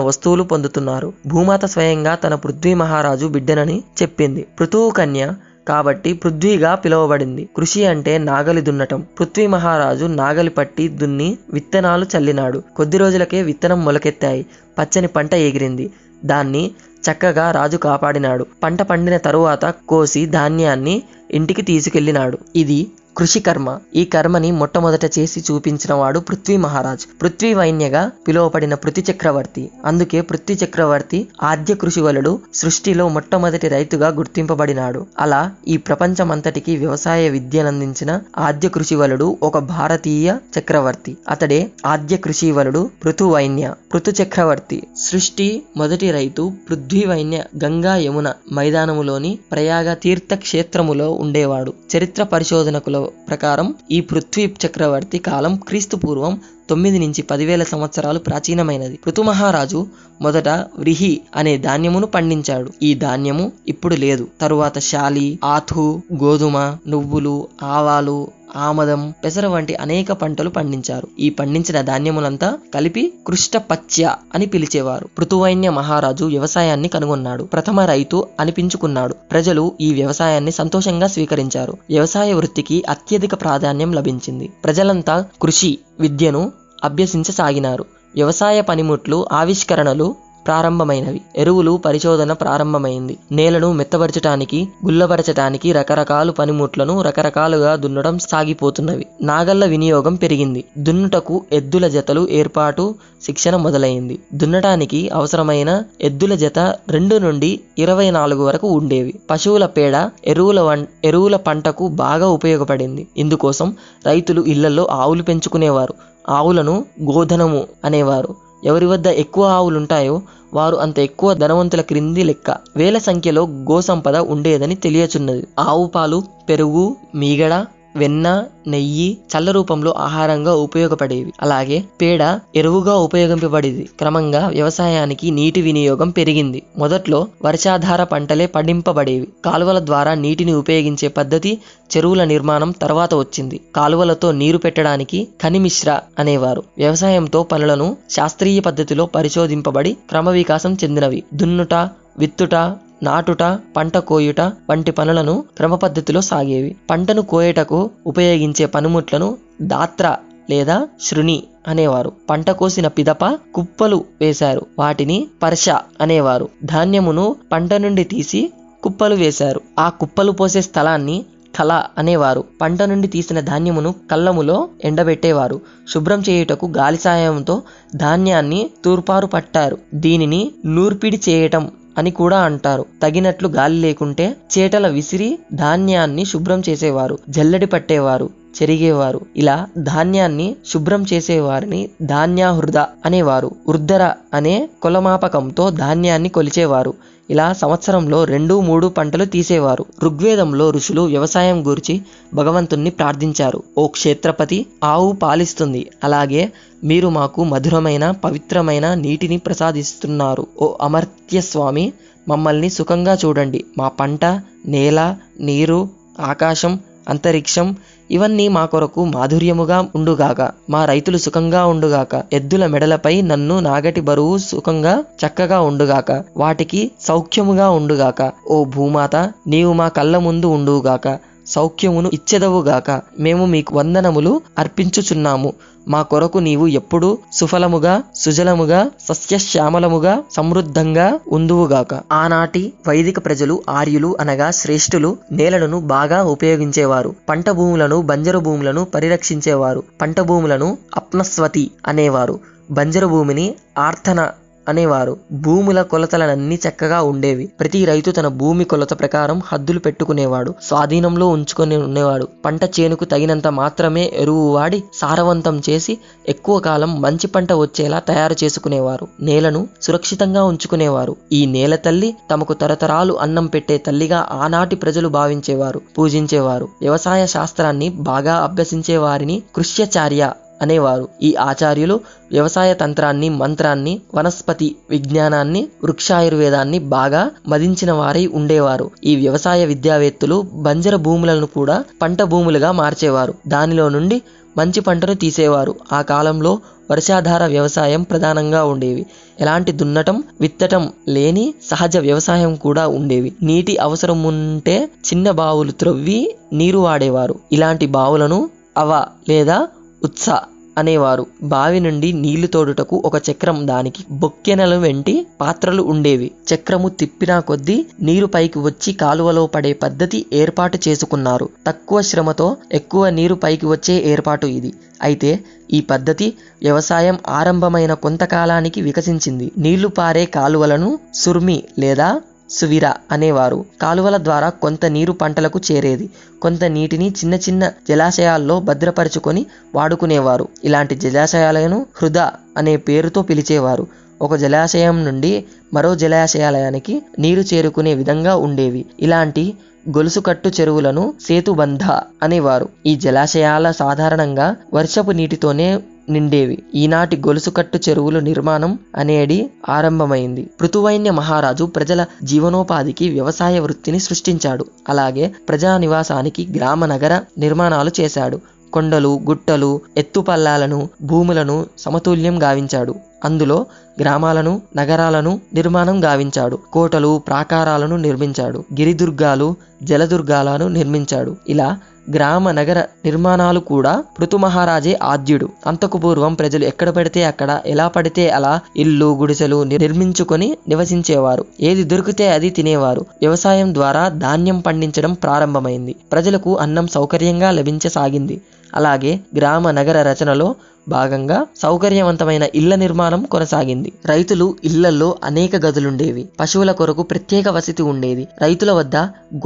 వస్తువులు పొందుతున్నారు. భూమాత స్వయంగా తన పృథ్వీ మహారాజు బిడ్డనని చెప్పింది. పృథువు కన్య కాబట్టి పృథ్వీగా పిలువబడింది. కృషి అంటే నాగలి దున్నటం. పృథ్వీ మహారాజు నాగలి పట్టి దున్ని విత్తనాలు చల్లినాడు. కొద్ది రోజులకే విత్తనం మొలకెత్తాయి. పచ్చని పంట ఎగిరింది. దాన్ని చక్కగా రాజు కాపాడినాడు. పంట పండిన తరువాత కోసి ధాన్యాన్ని ఇంటికి తీసుకెళ్ళినాడు ఇది కృషి కర్మ ఈ కర్మని మొట్టమొదట చేసి చూపించిన వాడు పృథ్వీ మహారాజ్. పృథ్వీ వైన్యగా పిలువబడిన పృథ్వీ చక్రవర్తి. అందుకే పృథ్వీ చక్రవర్తి ఆద్య కృషివలుడు సృష్టిలో మొట్టమొదటి రైతుగా గుర్తింపబడినాడు. అలా ఈ ప్రపంచమంతటికి వ్యవసాయ విద్యనందించిన ఆద్య కృషివలుడు ఒక భారతీయ చక్రవర్తి. అతడే ఆద్య కృషివలుడు పృథు వైన్య. పృథు చక్రవర్తి సృష్టి మొదటి రైతు పృథ్వీ వైన్య గంగా యమున మైదానములోని ప్రయాగ తీర్థక్షేత్రములో ఉండేవాడు. చరిత్ర పరిశోధనకుల ప్రకారం ఈ పృథ్వీ చక్రవర్తి కాలం క్రీస్తు పూర్వం తొమ్మిది నుంచి పదివేల సంవత్సరాలు ప్రాచీనమైనది. మహారాజు మొదట వ్రిహి అనే ధాన్యమును పండించాడు. ఈ ధాన్యము ఇప్పుడు లేదు. తరువాత శాలి ఆథు గోధుమ నువ్వులు ఆవాలు ఆమదం పెసర వంటి అనేక పంటలు పండించారు. ఈ పండించిన ధాన్యములంతా కలిపి కృష్ణపచ్య అని పిలిచేవారు. పృథువైన్య మహారాజు వ్యవసాయాన్ని కనుగొన్నాడు. ప్రథమ రైతు అనిపించుకున్నాడు. ప్రజలు ఈ వ్యవసాయాన్ని సంతోషంగా స్వీకరించారు. వ్యవసాయ వృత్తికి అత్యధిక ప్రాధాన్యం లభించింది. ప్రజలంతా కృషి విద్యను అభ్యసించసాగినారు. వ్యవసాయ పనిముట్లు ఆవిష్కరణలు ప్రారంభమైనవి. ఎరువులు పరిశోధన ప్రారంభమైంది. నేలను మెత్తపరచటానికి గుల్లబరచటానికి రకరకాల పనిముట్లను రకరకాలుగా దున్నడం సాగిపోతున్నవి. నాగళ్ళ వినియోగం పెరిగింది. దున్నుటకు ఎద్దుల జతలు ఏర్పాటు శిక్షణ మొదలైంది. దున్నటానికి అవసరమైన ఎద్దుల జత రెండు నుండి ఇరవై నాలుగు వరకు ఉండేవి. పశువుల పేడ ఎరువుల వం ఎరువుల పంటకు బాగా ఉపయోగపడింది. ఇందుకోసం రైతులు ఇళ్ళలో ఆవులు పెంచుకునేవారు. ఆవులను గోధనము అనేవారు. ఎవరి వద్ద ఎక్కువ ఆవులుంటాయో వారు అంత ఎక్కువ ధనవంతుల క్రింది లెక్క. వేల సంఖ్యలో గోసంపద ఉండేదని తెలియచున్నది. ఆవు పాలు పెరుగు మీగడ వెన్న నెయ్యి చల్ల రూపంలో ఆహారంగా ఉపయోగపడేవి. అలాగే పేడ ఎరువుగా ఉపయోగింపబడేది. క్రమంగా వ్యవసాయానికి నీటి వినియోగం పెరిగింది. మొదట్లో వర్షాధార పంటలే పండింపబడేవి. కాలువల ద్వారా నీటిని ఉపయోగించే పద్ధతి చెరువుల నిర్మాణం తర్వాత వచ్చింది. కాలువలతో నీరు పెట్టడానికి ఖనిమిశ్ర అనేవారు. వ్యవసాయంతో పనులను శాస్త్రీయ పద్ధతిలో పరిశోధింపబడి క్రమవికాసం చెందినవి. దున్నుట విత్తుట నాటుట పంట కోయుట వంటి పనులను క్రమపద్ధతిలో సాగేవి. పంటను కోయటకు ఉపయోగించే పనిముట్లను దాత్ర లేదా శృణి అనేవారు. పంట కోసిన పిదప కుప్పలు వేశారు. వాటిని పర్ష అనేవారు. ధాన్యమును పంట నుండి తీసి కుప్పలు వేశారు. ఆ కుప్పలు పోసే స్థలాన్ని కళ అనేవారు. పంట నుండి తీసిన ధాన్యమును కళ్ళములో ఎండబెట్టేవారు. శుభ్రం చేయుటకు గాలి సాయంతో ధాన్యాన్ని తూర్పారు పట్టారు దీనిని నూర్పిడి చేయటం అని కూడా అంటారు. తగినట్లు గాలి లేకుంటే చేటల విసిరి ధాన్యాన్ని శుభ్రం చేసేవారు జల్లెడి పట్టేవారు చెరిగేవారు. ఇలా ధాన్యాన్ని శుభ్రం చేసేవారిని ధాన్యాహృద అనేవారు. వృద్ధర అనే కొలమాపకంతో ధాన్యాన్ని కొలిచేవారు. ఇలా సంవత్సరంలో రెండు మూడు పంటలు తీసేవారు. ఋగ్వేదంలో ఋషులు వ్యవసాయం గురించి భగవంతుణ్ణి ప్రార్థించారు. ఓ క్షేత్రపతి ఆవు పాలిస్తుంది. అలాగే మీరు మాకు మధురమైన పవిత్రమైన నీటిని ప్రసాదిస్తున్నారు. ఓ అమర్త్య స్వామి మమ్మల్ని సుఖంగా చూడండి. మా పంట నేల నీరు ఆకాశం అంతరిక్షం ఇవన్నీ మా కొరకు మాధుర్యముగా ఉండుగాక మా రైతులు సుఖంగా ఉండుగాక ఎద్దుల మెడలపై నన్ను నాగటి బరువు సుఖంగా చక్కగా ఉండుగాక వాటికి సౌఖ్యముగా ఉండుగాక. ఓ భూమాత నీవు మా కళ్ళ ముందు ఉండుగాక. సౌఖ్యమును ఇచ్చెదవుగాక మేము మీకు వందనములు అర్పించుచున్నాము. మా కొరకు నీవు ఎప్పుడు సుఫలముగా సుజలముగా సస్యశ్యామలముగా సమృద్ధంగా ఉందువుగాక ఆనాటి వైదిక ప్రజలు ఆర్యులు అనగా శ్రేష్ఠులు నేలను బాగా ఉపయోగించేవారు. పంట భూములను బంజరు భూములను పరిరక్షించేవారు. పంట భూములను అప్నస్వతి అనేవారు. బంజరు భూమిని ఆర్థన అనేవారు. భూముల కొలతలన్నీ చక్కగా ఉండేవి. ప్రతి రైతు తన భూమి కొలత ప్రకారం హద్దులు పెట్టుకునేవాడు. స్వాధీనంలో ఉంచుకొని ఉండేవాడు. పంట చేనుకు తగినంత మాత్రమే ఎరువు వాడి సారవంతం చేసి ఎక్కువ కాలం మంచి పంట వచ్చేలా తయారు చేసుకునేవారు. నేలను సురక్షితంగా ఉంచుకునేవారు. ఈ నేల తల్లి తమకు తరతరాలు అన్నం పెట్టే తల్లిగా ఆనాటి ప్రజలు భావించేవారు పూజించేవారు. వ్యవసాయ శాస్త్రాన్ని బాగా అభ్యసించే వారిని కృష్యచార్య అనేవారు. ఈ ఆచార్యులు వ్యవసాయ తంత్రాన్ని మంత్రాన్ని వనస్పతి విజ్ఞానాన్ని వృక్షాయుర్వేదాన్ని బాగా మదించిన వారై ఉండేవారు. ఈ వ్యవసాయ విద్యావేత్తలు బంజర భూములను కూడా పంట భూములుగా మార్చేవారు. దానిలో నుండి మంచి పంటను తీసేవారు. ఆ కాలంలో వర్షాధార వ్యవసాయం ప్రధానంగా ఉండేవి. ఎలాంటి దున్నటం విత్తటం లేని సహజ వ్యవసాయం కూడా ఉండేవి. నీటి అవసరం ఉంటే చిన్న బావులు త్రవ్వి నీరు వాడేవారు. ఇలాంటి బావులను అవ లేదా ఉత్సా అనేవారు. బావి నుండి నీళ్ళు తోడుటకు ఒక చక్రం దానికి. బొక్కెనలు వెంటి పాత్రలు ఉండేవి. చక్రము తిప్పినా కొద్దీ నీరు పైకి వచ్చి కాలువలో పడే పద్ధతి ఏర్పాటు చేసుకున్నారు. తక్కువ శ్రమతో ఎక్కువ నీరు పైకి వచ్చే ఏర్పాటు ఇది. అయితే ఈ పద్ధతి వ్యవసాయం ఆరంభమైన కొంతకాలానికి వికసించింది. నీళ్ళు పారే కాలువలను సుర్మి లేదా సువిర అనేవారు. కాలువల ద్వారా కొంత నీరు పంటలకు చేరేది. కొంత నీటిని చిన్న చిన్న జలాశయాల్లో భద్రపరుచుకొని వాడుకునేవారు. ఇలాంటి జలాశయాలను హృద అనే పేరుతో పిలిచేవారు. ఒక జలాశయం నుండి మరో జలాశయాలయానికి నీరు చేరుకునే విధంగా ఉండేవి. ఇలాంటి గొలుసుకట్టు చెరువులను సేతుబంధ అనేవారు. ఈ జలాశయాల సాధారణంగా వర్షపు నీటితోనే నిండేవి. ఈనాటి గొలుసుకట్టు చెరువుల నిర్మాణం అనేది ఆరంభమైంది. పృథువైన్య మహారాజు ప్రజల జీవనోపాధికి వ్యవసాయ వృత్తిని సృష్టించాడు. అలాగే ప్రజా నివాసానికి గ్రామ నగర నిర్మాణాలు చేశాడు. కొండలు గుట్టలు ఎత్తుపల్లాలను భూములను సమతుల్యం గావించాడు. అందులో గ్రామాలను నగరాలను నిర్మాణం గావించాడు. కోటలు ప్రాకారాలను నిర్మించాడు. గిరిదుర్గాలు జలదుర్గాలను నిర్మించాడు. ఇలా గ్రామ నగర నిర్మాణాలు కూడా పృథు మహారాజే ఆద్యుడు. అంతకు పూర్వం ప్రజలు ఎక్కడ పడితే అక్కడ ఎలా పడితే అలా ఇల్లు గుడిసెలు నిర్మించుకొని నివసించేవారు. ఏది దొరికితే అది తినేవారు. వ్యవసాయం ద్వారా ధాన్యం పండించడం ప్రారంభమైంది. ప్రజలకు అన్నం సౌకర్యంగా లభించసాగింది. అలాగే గ్రామ నగర రచనలో భాగంగా సౌకర్యవంతమైన ఇళ్ళ నిర్మాణం కొనసాగింది. రైతులు ఇళ్ళలో అనేక గదులుండేవి. పశువుల కొరకు ప్రత్యేక వసతి ఉండేది. రైతుల వద్ద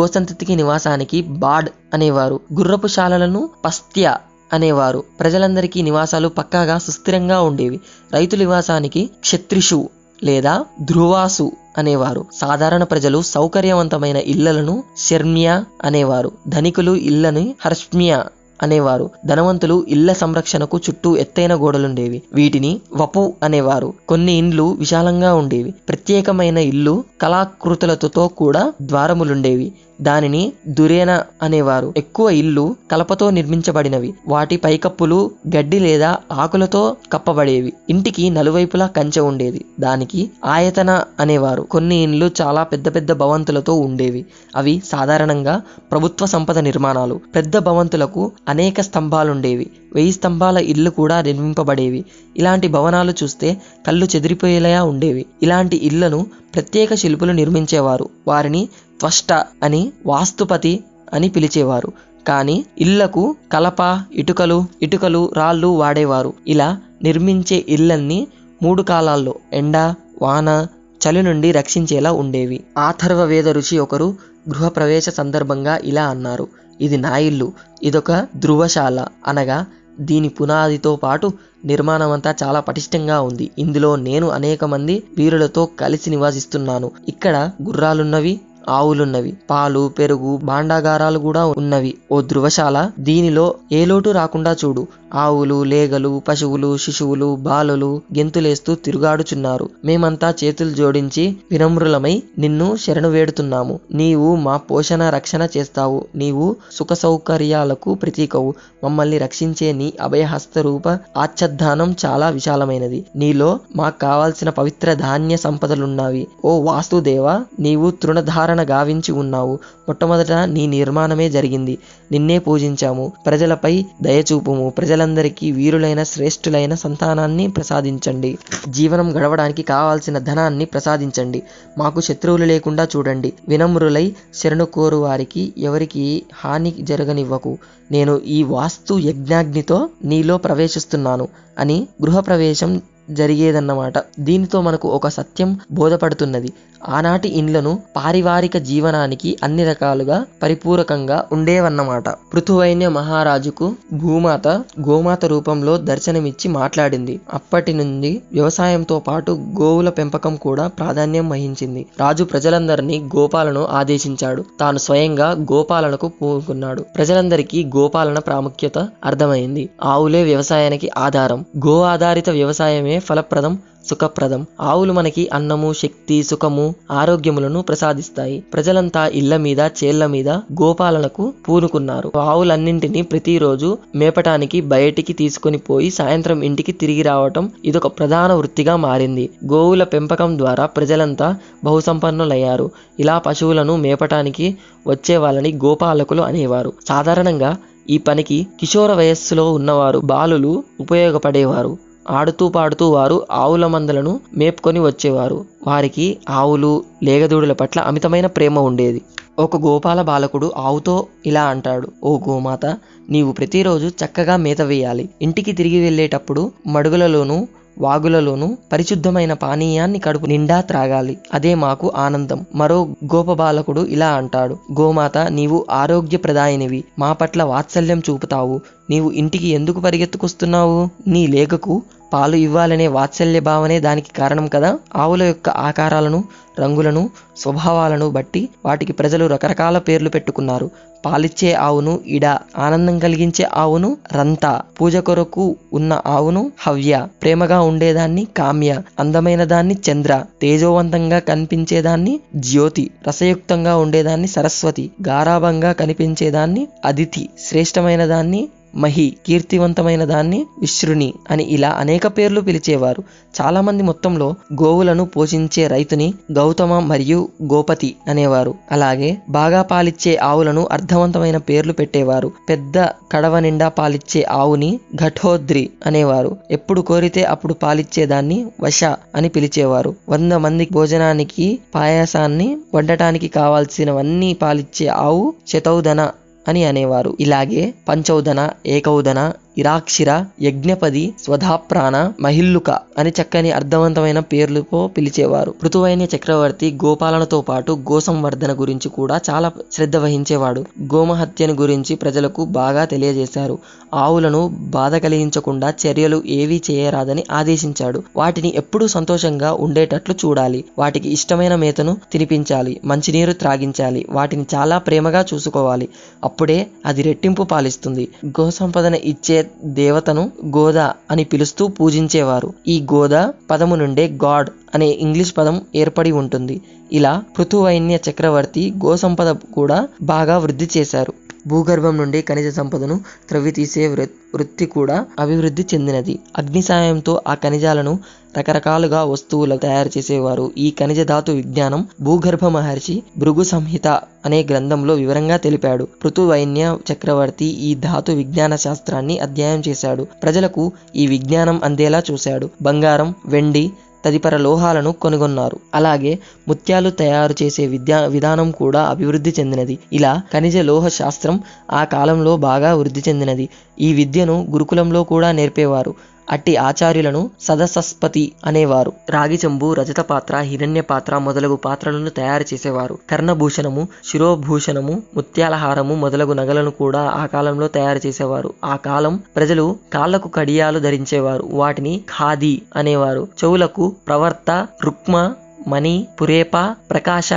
గోసంతతికి నివాసానికి బాడ్ అనేవారు. గుర్రపు శాలలను పస్త్య అనేవారు. ప్రజలందరికీ నివాసాలు పక్కాగా సుస్థిరంగా ఉండేవి. రైతు నివాసానికి క్షత్రిషు లేదా ధ్రువాసు అనేవారు. సాధారణ ప్రజలు సౌకర్యవంతమైన ఇళ్ళను శర్మ్య అనేవారు. ధనికులు ఇళ్ళని హర్ష్మ్య అనేవారు. ధనవంతులు ఇళ్ళ సంరక్షణకు చుట్టూ ఎత్తైన గోడలుండేవి. వీటిని వపు అనేవారు. కొన్ని ఇండ్లు విశాలంగా ఉండేవి. ప్రత్యేకమైన ఇల్లు కళాకృతులతో కూడా ద్వారములుండేవి. దానిని దురేన అనేవారు. ఎక్కువ ఇల్లు కలపతో నిర్మించబడినవి. వాటి పైకప్పులు గడ్డి లేదా ఆకులతో కప్పబడేవి. ఇంటికి నలువైపులా కంచె ఉండేది. దానికి ఆయతన అనేవారు. కొన్ని ఇండ్లు చాలా పెద్ద పెద్ద భవంతులతో ఉండేవి. అవి సాధారణంగా ప్రభుత్వ సంపద నిర్మాణాలు. పెద్ద భవంతులకు అనేక స్తంభాలుండేవి. వెయ్యి స్తంభాల ఇల్లు కూడా నిర్మింపబడేవి. ఇలాంటి భవనాలు చూస్తే కళ్ళు చెదిరిపోయేలా ఉండేవి. ఇలాంటి ఇళ్ళను ప్రత్యేక శిల్పులు నిర్మించేవారు. వారిని త్వష్ట అని వాస్తుపతి అని పిలిచేవారు. కానీ ఇళ్ళకు కలప ఇటుకలు ఇటుకలు రాళ్ళు వాడేవారు. ఇలా నిర్మించే ఇళ్ళన్నీ మూడు కాలాల్లో ఎండ వాన చలి నుండి రక్షించేలా ఉండేవి. ఆథర్వ వేద ఋషి ఒకరు గృహప్రవేశ సందర్భంగా ఇలా అన్నారు. ఇది నా ఇల్లు ఇదొక ధృవశాల అనగా దీని పునాదితో పాటు నిర్మాణం అంతా చాలా పటిష్టంగా ఉంది. ఇందులో నేను అనేక మంది వీరులతో కలిసి నివాసిస్తున్నాను. ఇక్కడ గుర్రాలున్నవి ఆవులున్నవి. పాలు పెరుగు భాండాగారాలు కూడా ఉన్నవి. ఓ ధృవశాల దీనిలో ఏ లోటు రాకుండా చూడు. ఆవులు లేగలు పశువులు శిశువులు బాలులు గెంతులేస్తూ తిరుగాడుచున్నారు. మేమంతా చేతులు జోడించి వినమ్రులమై నిన్ను శరణు వేడుతున్నాము. నీవు మా పోషణ రక్షణ చేస్తావు. నీవు సుఖ సౌకర్యాలకు ప్రతీకవు. మమ్మల్ని రక్షించే నీ అభయహస్త రూప ఆచ్ఛాదనం చాలా విశాలమైనది. నీలో మాకు కావాల్సిన పవిత్ర ధాన్య సంపదలున్నవి ఓ వాస్తుదేవ నీవు తృణధారణ గావించి ఉన్నావు. మొట్టమొదట నీ నిర్మాణమే జరిగింది. నిన్నే పూజించాము. ప్రజలపై దయచూపుము ప్రజలందరికీ వీరులైన శ్రేష్ఠులైన సంతానాన్ని ప్రసాదించండి. జీవనం గడవడానికి కావాల్సిన ధనాన్ని ప్రసాదించండి. మాకు శత్రువులు లేకుండా చూడండి. వినమ్రులై శరణు కోరు వారికి ఎవరికి హాని జరగనివ్వకు. నేను ఈ వాస్తు యజ్ఞాగ్నితో నీలో ప్రవేశిస్తున్నాను అని గృహప్రవేశం జరిగేదన్నమాట. దీనితో మనకు ఒక సత్యం బోధపడుతున్నది. ఆనాటి ఇండ్లను పారివారిక జీవనానికి అన్ని రకాలుగా పరిపూరకంగా ఉండేవన్నమాట. పృథువైన్య మహారాజుకు భూమాత గోమాత రూపంలో దర్శనమిచ్చి మాట్లాడింది. అప్పటి నుండి వ్యవసాయంతో పాటు గోవుల పెంపకం కూడా ప్రాధాన్యం వహించింది. రాజు ప్రజలందరినీ గోపాలను ఆదేశించాడు. తాను స్వయంగా గోపాలనకు పూనుకున్నాడు. ప్రజలందరికీ గోపాలన ప్రాముఖ్యత అర్థమైంది. ఆవులే వ్యవసాయానికి ఆధారం. గో ఆధారిత వ్యవసాయమే ఫలప్రదం సుఖప్రదం. ఆవులు మనకి అన్నము శక్తి సుఖము ఆరోగ్యములను ప్రసాదిస్తాయి. ప్రజలంతా ఇళ్ళ మీద చేళ్ళ మీద గోపాలనకు పూనుకున్నారు. ఆవులన్నింటినీ ప్రతిరోజు మేపటానికి బయటికి తీసుకుని పోయి సాయంత్రం ఇంటికి తిరిగి రావటం ఇదొక ప్రధాన వృత్తిగా మారింది. గోవుల పెంపకం ద్వారా ప్రజలంతా బహుసంపన్నులయ్యారు. ఇలా పశువులను మేపటానికి వచ్చే వాళ్ళని గోపాలకులు అనేవారు. సాధారణంగా ఈ పనికి కిషోర వయస్సులో ఉన్నవారు బాలులు ఉపయోగపడేవారు. ఆడుతూ పాడుతూ వారు ఆవుల మందలను మేపుకొని వచ్చేవారు. వారికి ఆవులు లేగదూడుల పట్ల అమితమైన ప్రేమ ఉండేది. ఒక గోపాల బాలకుడు ఆవుతో ఇలా అంటాడు ఓ గోమాత నీవు ప్రతిరోజు చక్కగా మేత వేయాలి. ఇంటికి తిరిగి వెళ్ళేటప్పుడు మడుగులలోనూ వాగులలోనూ పరిశుద్ధమైన పానీయాన్ని కడుపు నిండా త్రాగాలి. అదే మాకు ఆనందం. మరో గోపబాలకుడు ఇలా అంటాడు. గోమాత నీవు ఆరోగ్యప్రదాయనివి. మా పట్ల వాత్సల్యం చూపుతావు. నీవు ఇంటికి ఎందుకు పరిగెత్తుకొస్తున్నావు? నీ లేఖకు పాలు ఇవ్వాలనే వాత్సల్య భావనే దానికి కారణం కదా? ఆవుల యొక్క ఆకారాలను రంగులను స్వభావాలను బట్టి వాటికి ప్రజలు రకరకాల పేర్లు పెట్టుకున్నారు. పాలిచ్చే ఆవును ఇడ ఆనందం కలిగించే ఆవును రంత పూజ కొరకు ఉన్న ఆవును హవ్య ప్రేమగా ఉండేదాన్ని కామ్య అందమైన దాన్ని చంద్ర తేజోవంతంగా కనిపించేదాన్ని జ్యోతి రసయుక్తంగా ఉండేదాన్ని సరస్వతి గారాభంగా కనిపించేదాన్ని అదితి శ్రేష్టమైన దాన్ని మహి కీర్తివంతమైన దాన్ని విశ్రుని అని ఇలా అనేక పేర్లు పిలిచేవారు. చాలామంది మొత్తంలో గోవులను పోషించే రైతుని గౌతమ మరియు గోపతి అనేవారు. అలాగే బాగా పాలిచ్చే ఆవులను అర్థవంతమైన పేర్లు పెట్టేవారు. పెద్ద కడవ నిండా పాలిచ్చే ఆవుని ఘటోద్రి అనేవారు. ఎప్పుడు కోరితే అప్పుడు పాలిచ్చేదాన్ని వశ అని పిలిచేవారు. వంద మంది భోజనానికి పాయాసాన్ని వండటానికి కావాల్సినవన్నీ పాలిచ్చే ఆవు శతౌదన అని అనేవారు. ఇలాగే పంచౌదన ఏకౌదన ఇరాక్షిర యజ్ఞపది స్వధాప్రాణ మహిల్లుక అని చక్కని అర్థవంతమైన పేర్లతో పిలిచేవారు. పృథువైన చక్రవర్తి గోపాలనతో పాటు గోసంవర్ధన గురించి కూడా చాలా శ్రద్ధ వహించేవాడు. గోమహత్యను గురించి ప్రజలకు బాగా తెలియజేశారు. ఆవులను బాధ కలిగించకుండా చర్యలు ఏవీ చేయరాదని ఆదేశించాడు. వాటిని ఎప్పుడూ సంతోషంగా ఉండేటట్లు చూడాలి. వాటికి ఇష్టమైన మేతను తినిపించాలి. మంచినీరు త్రాగించాలి. వాటిని చాలా ప్రేమగా చూసుకోవాలి. అప్పుడే అది రెట్టింపు పాలిస్తుంది. గోసంపదన ఇచ్చే దేవతను గోదా అని పిలుస్తూ పూజించేవారు. ఈ గోదా పదము నుండే గాడ్ అనే ఇంగ్లీష్ పదం ఏర్పడి ఉంటుంది. ఇలా పృథువైన్య చక్రవర్తి గోసంపద కూడా బాగా వృద్ధి చేశారు. భూగర్భం నుండి ఖనిజ సంపదను త్రవ్వి తీసే వృ- వృత్తి కూడా అభివృద్ధి చెందినది. అగ్ని సాయంతో ఆ ఖనిజాలను రకరకాలుగా వస్తువులు తయారు చేసేవారు. ఈ ఖనిజ ధాతు విజ్ఞానం భూగర్భ మహర్షి భృగు సంహిత అనే గ్రంథంలో వివరంగా తెలిపాడు. పృథువైన్య చక్రవర్తి ఈ ధాతు విజ్ఞాన శాస్త్రాన్ని అధ్యయనం చేశాడు. ప్రజలకు ఈ విజ్ఞానం అందేలా చూశాడు. బంగారం వెండి తదితర లోహాలను కనుగొన్నారు. అలాగే ముత్యాలు తయారు చేసే విద్యా విధానం కూడా అభివృద్ధి చెందినది. ఇలా ఖనిజ లోహ శాస్త్రం ఆ కాలంలో బాగా వృద్ధి చెందినది. ఈ విద్యను గురుకులంలో కూడా నేర్పేవారు. అట్టి ఆచార్యులను సదసస్పతి అనేవారు. రాగి చెంబు రజత పాత్ర హిరణ్య పాత్ర మొదలగు పాత్రలను తయారు చేసేవారు. కర్ణభూషణము శిరోభూషణము ముత్యాలహారము మొదలగు నగలను కూడా ఆ కాలంలో తయారు చేసేవారు. ఆ కాలం ప్రజలు కాళ్ళకు కడియాలు ధరించేవారు. వాటిని ఖాదీ అనేవారు. చెవులకు ప్రవర్త రుక్మ మణి పురేప ప్రకాశ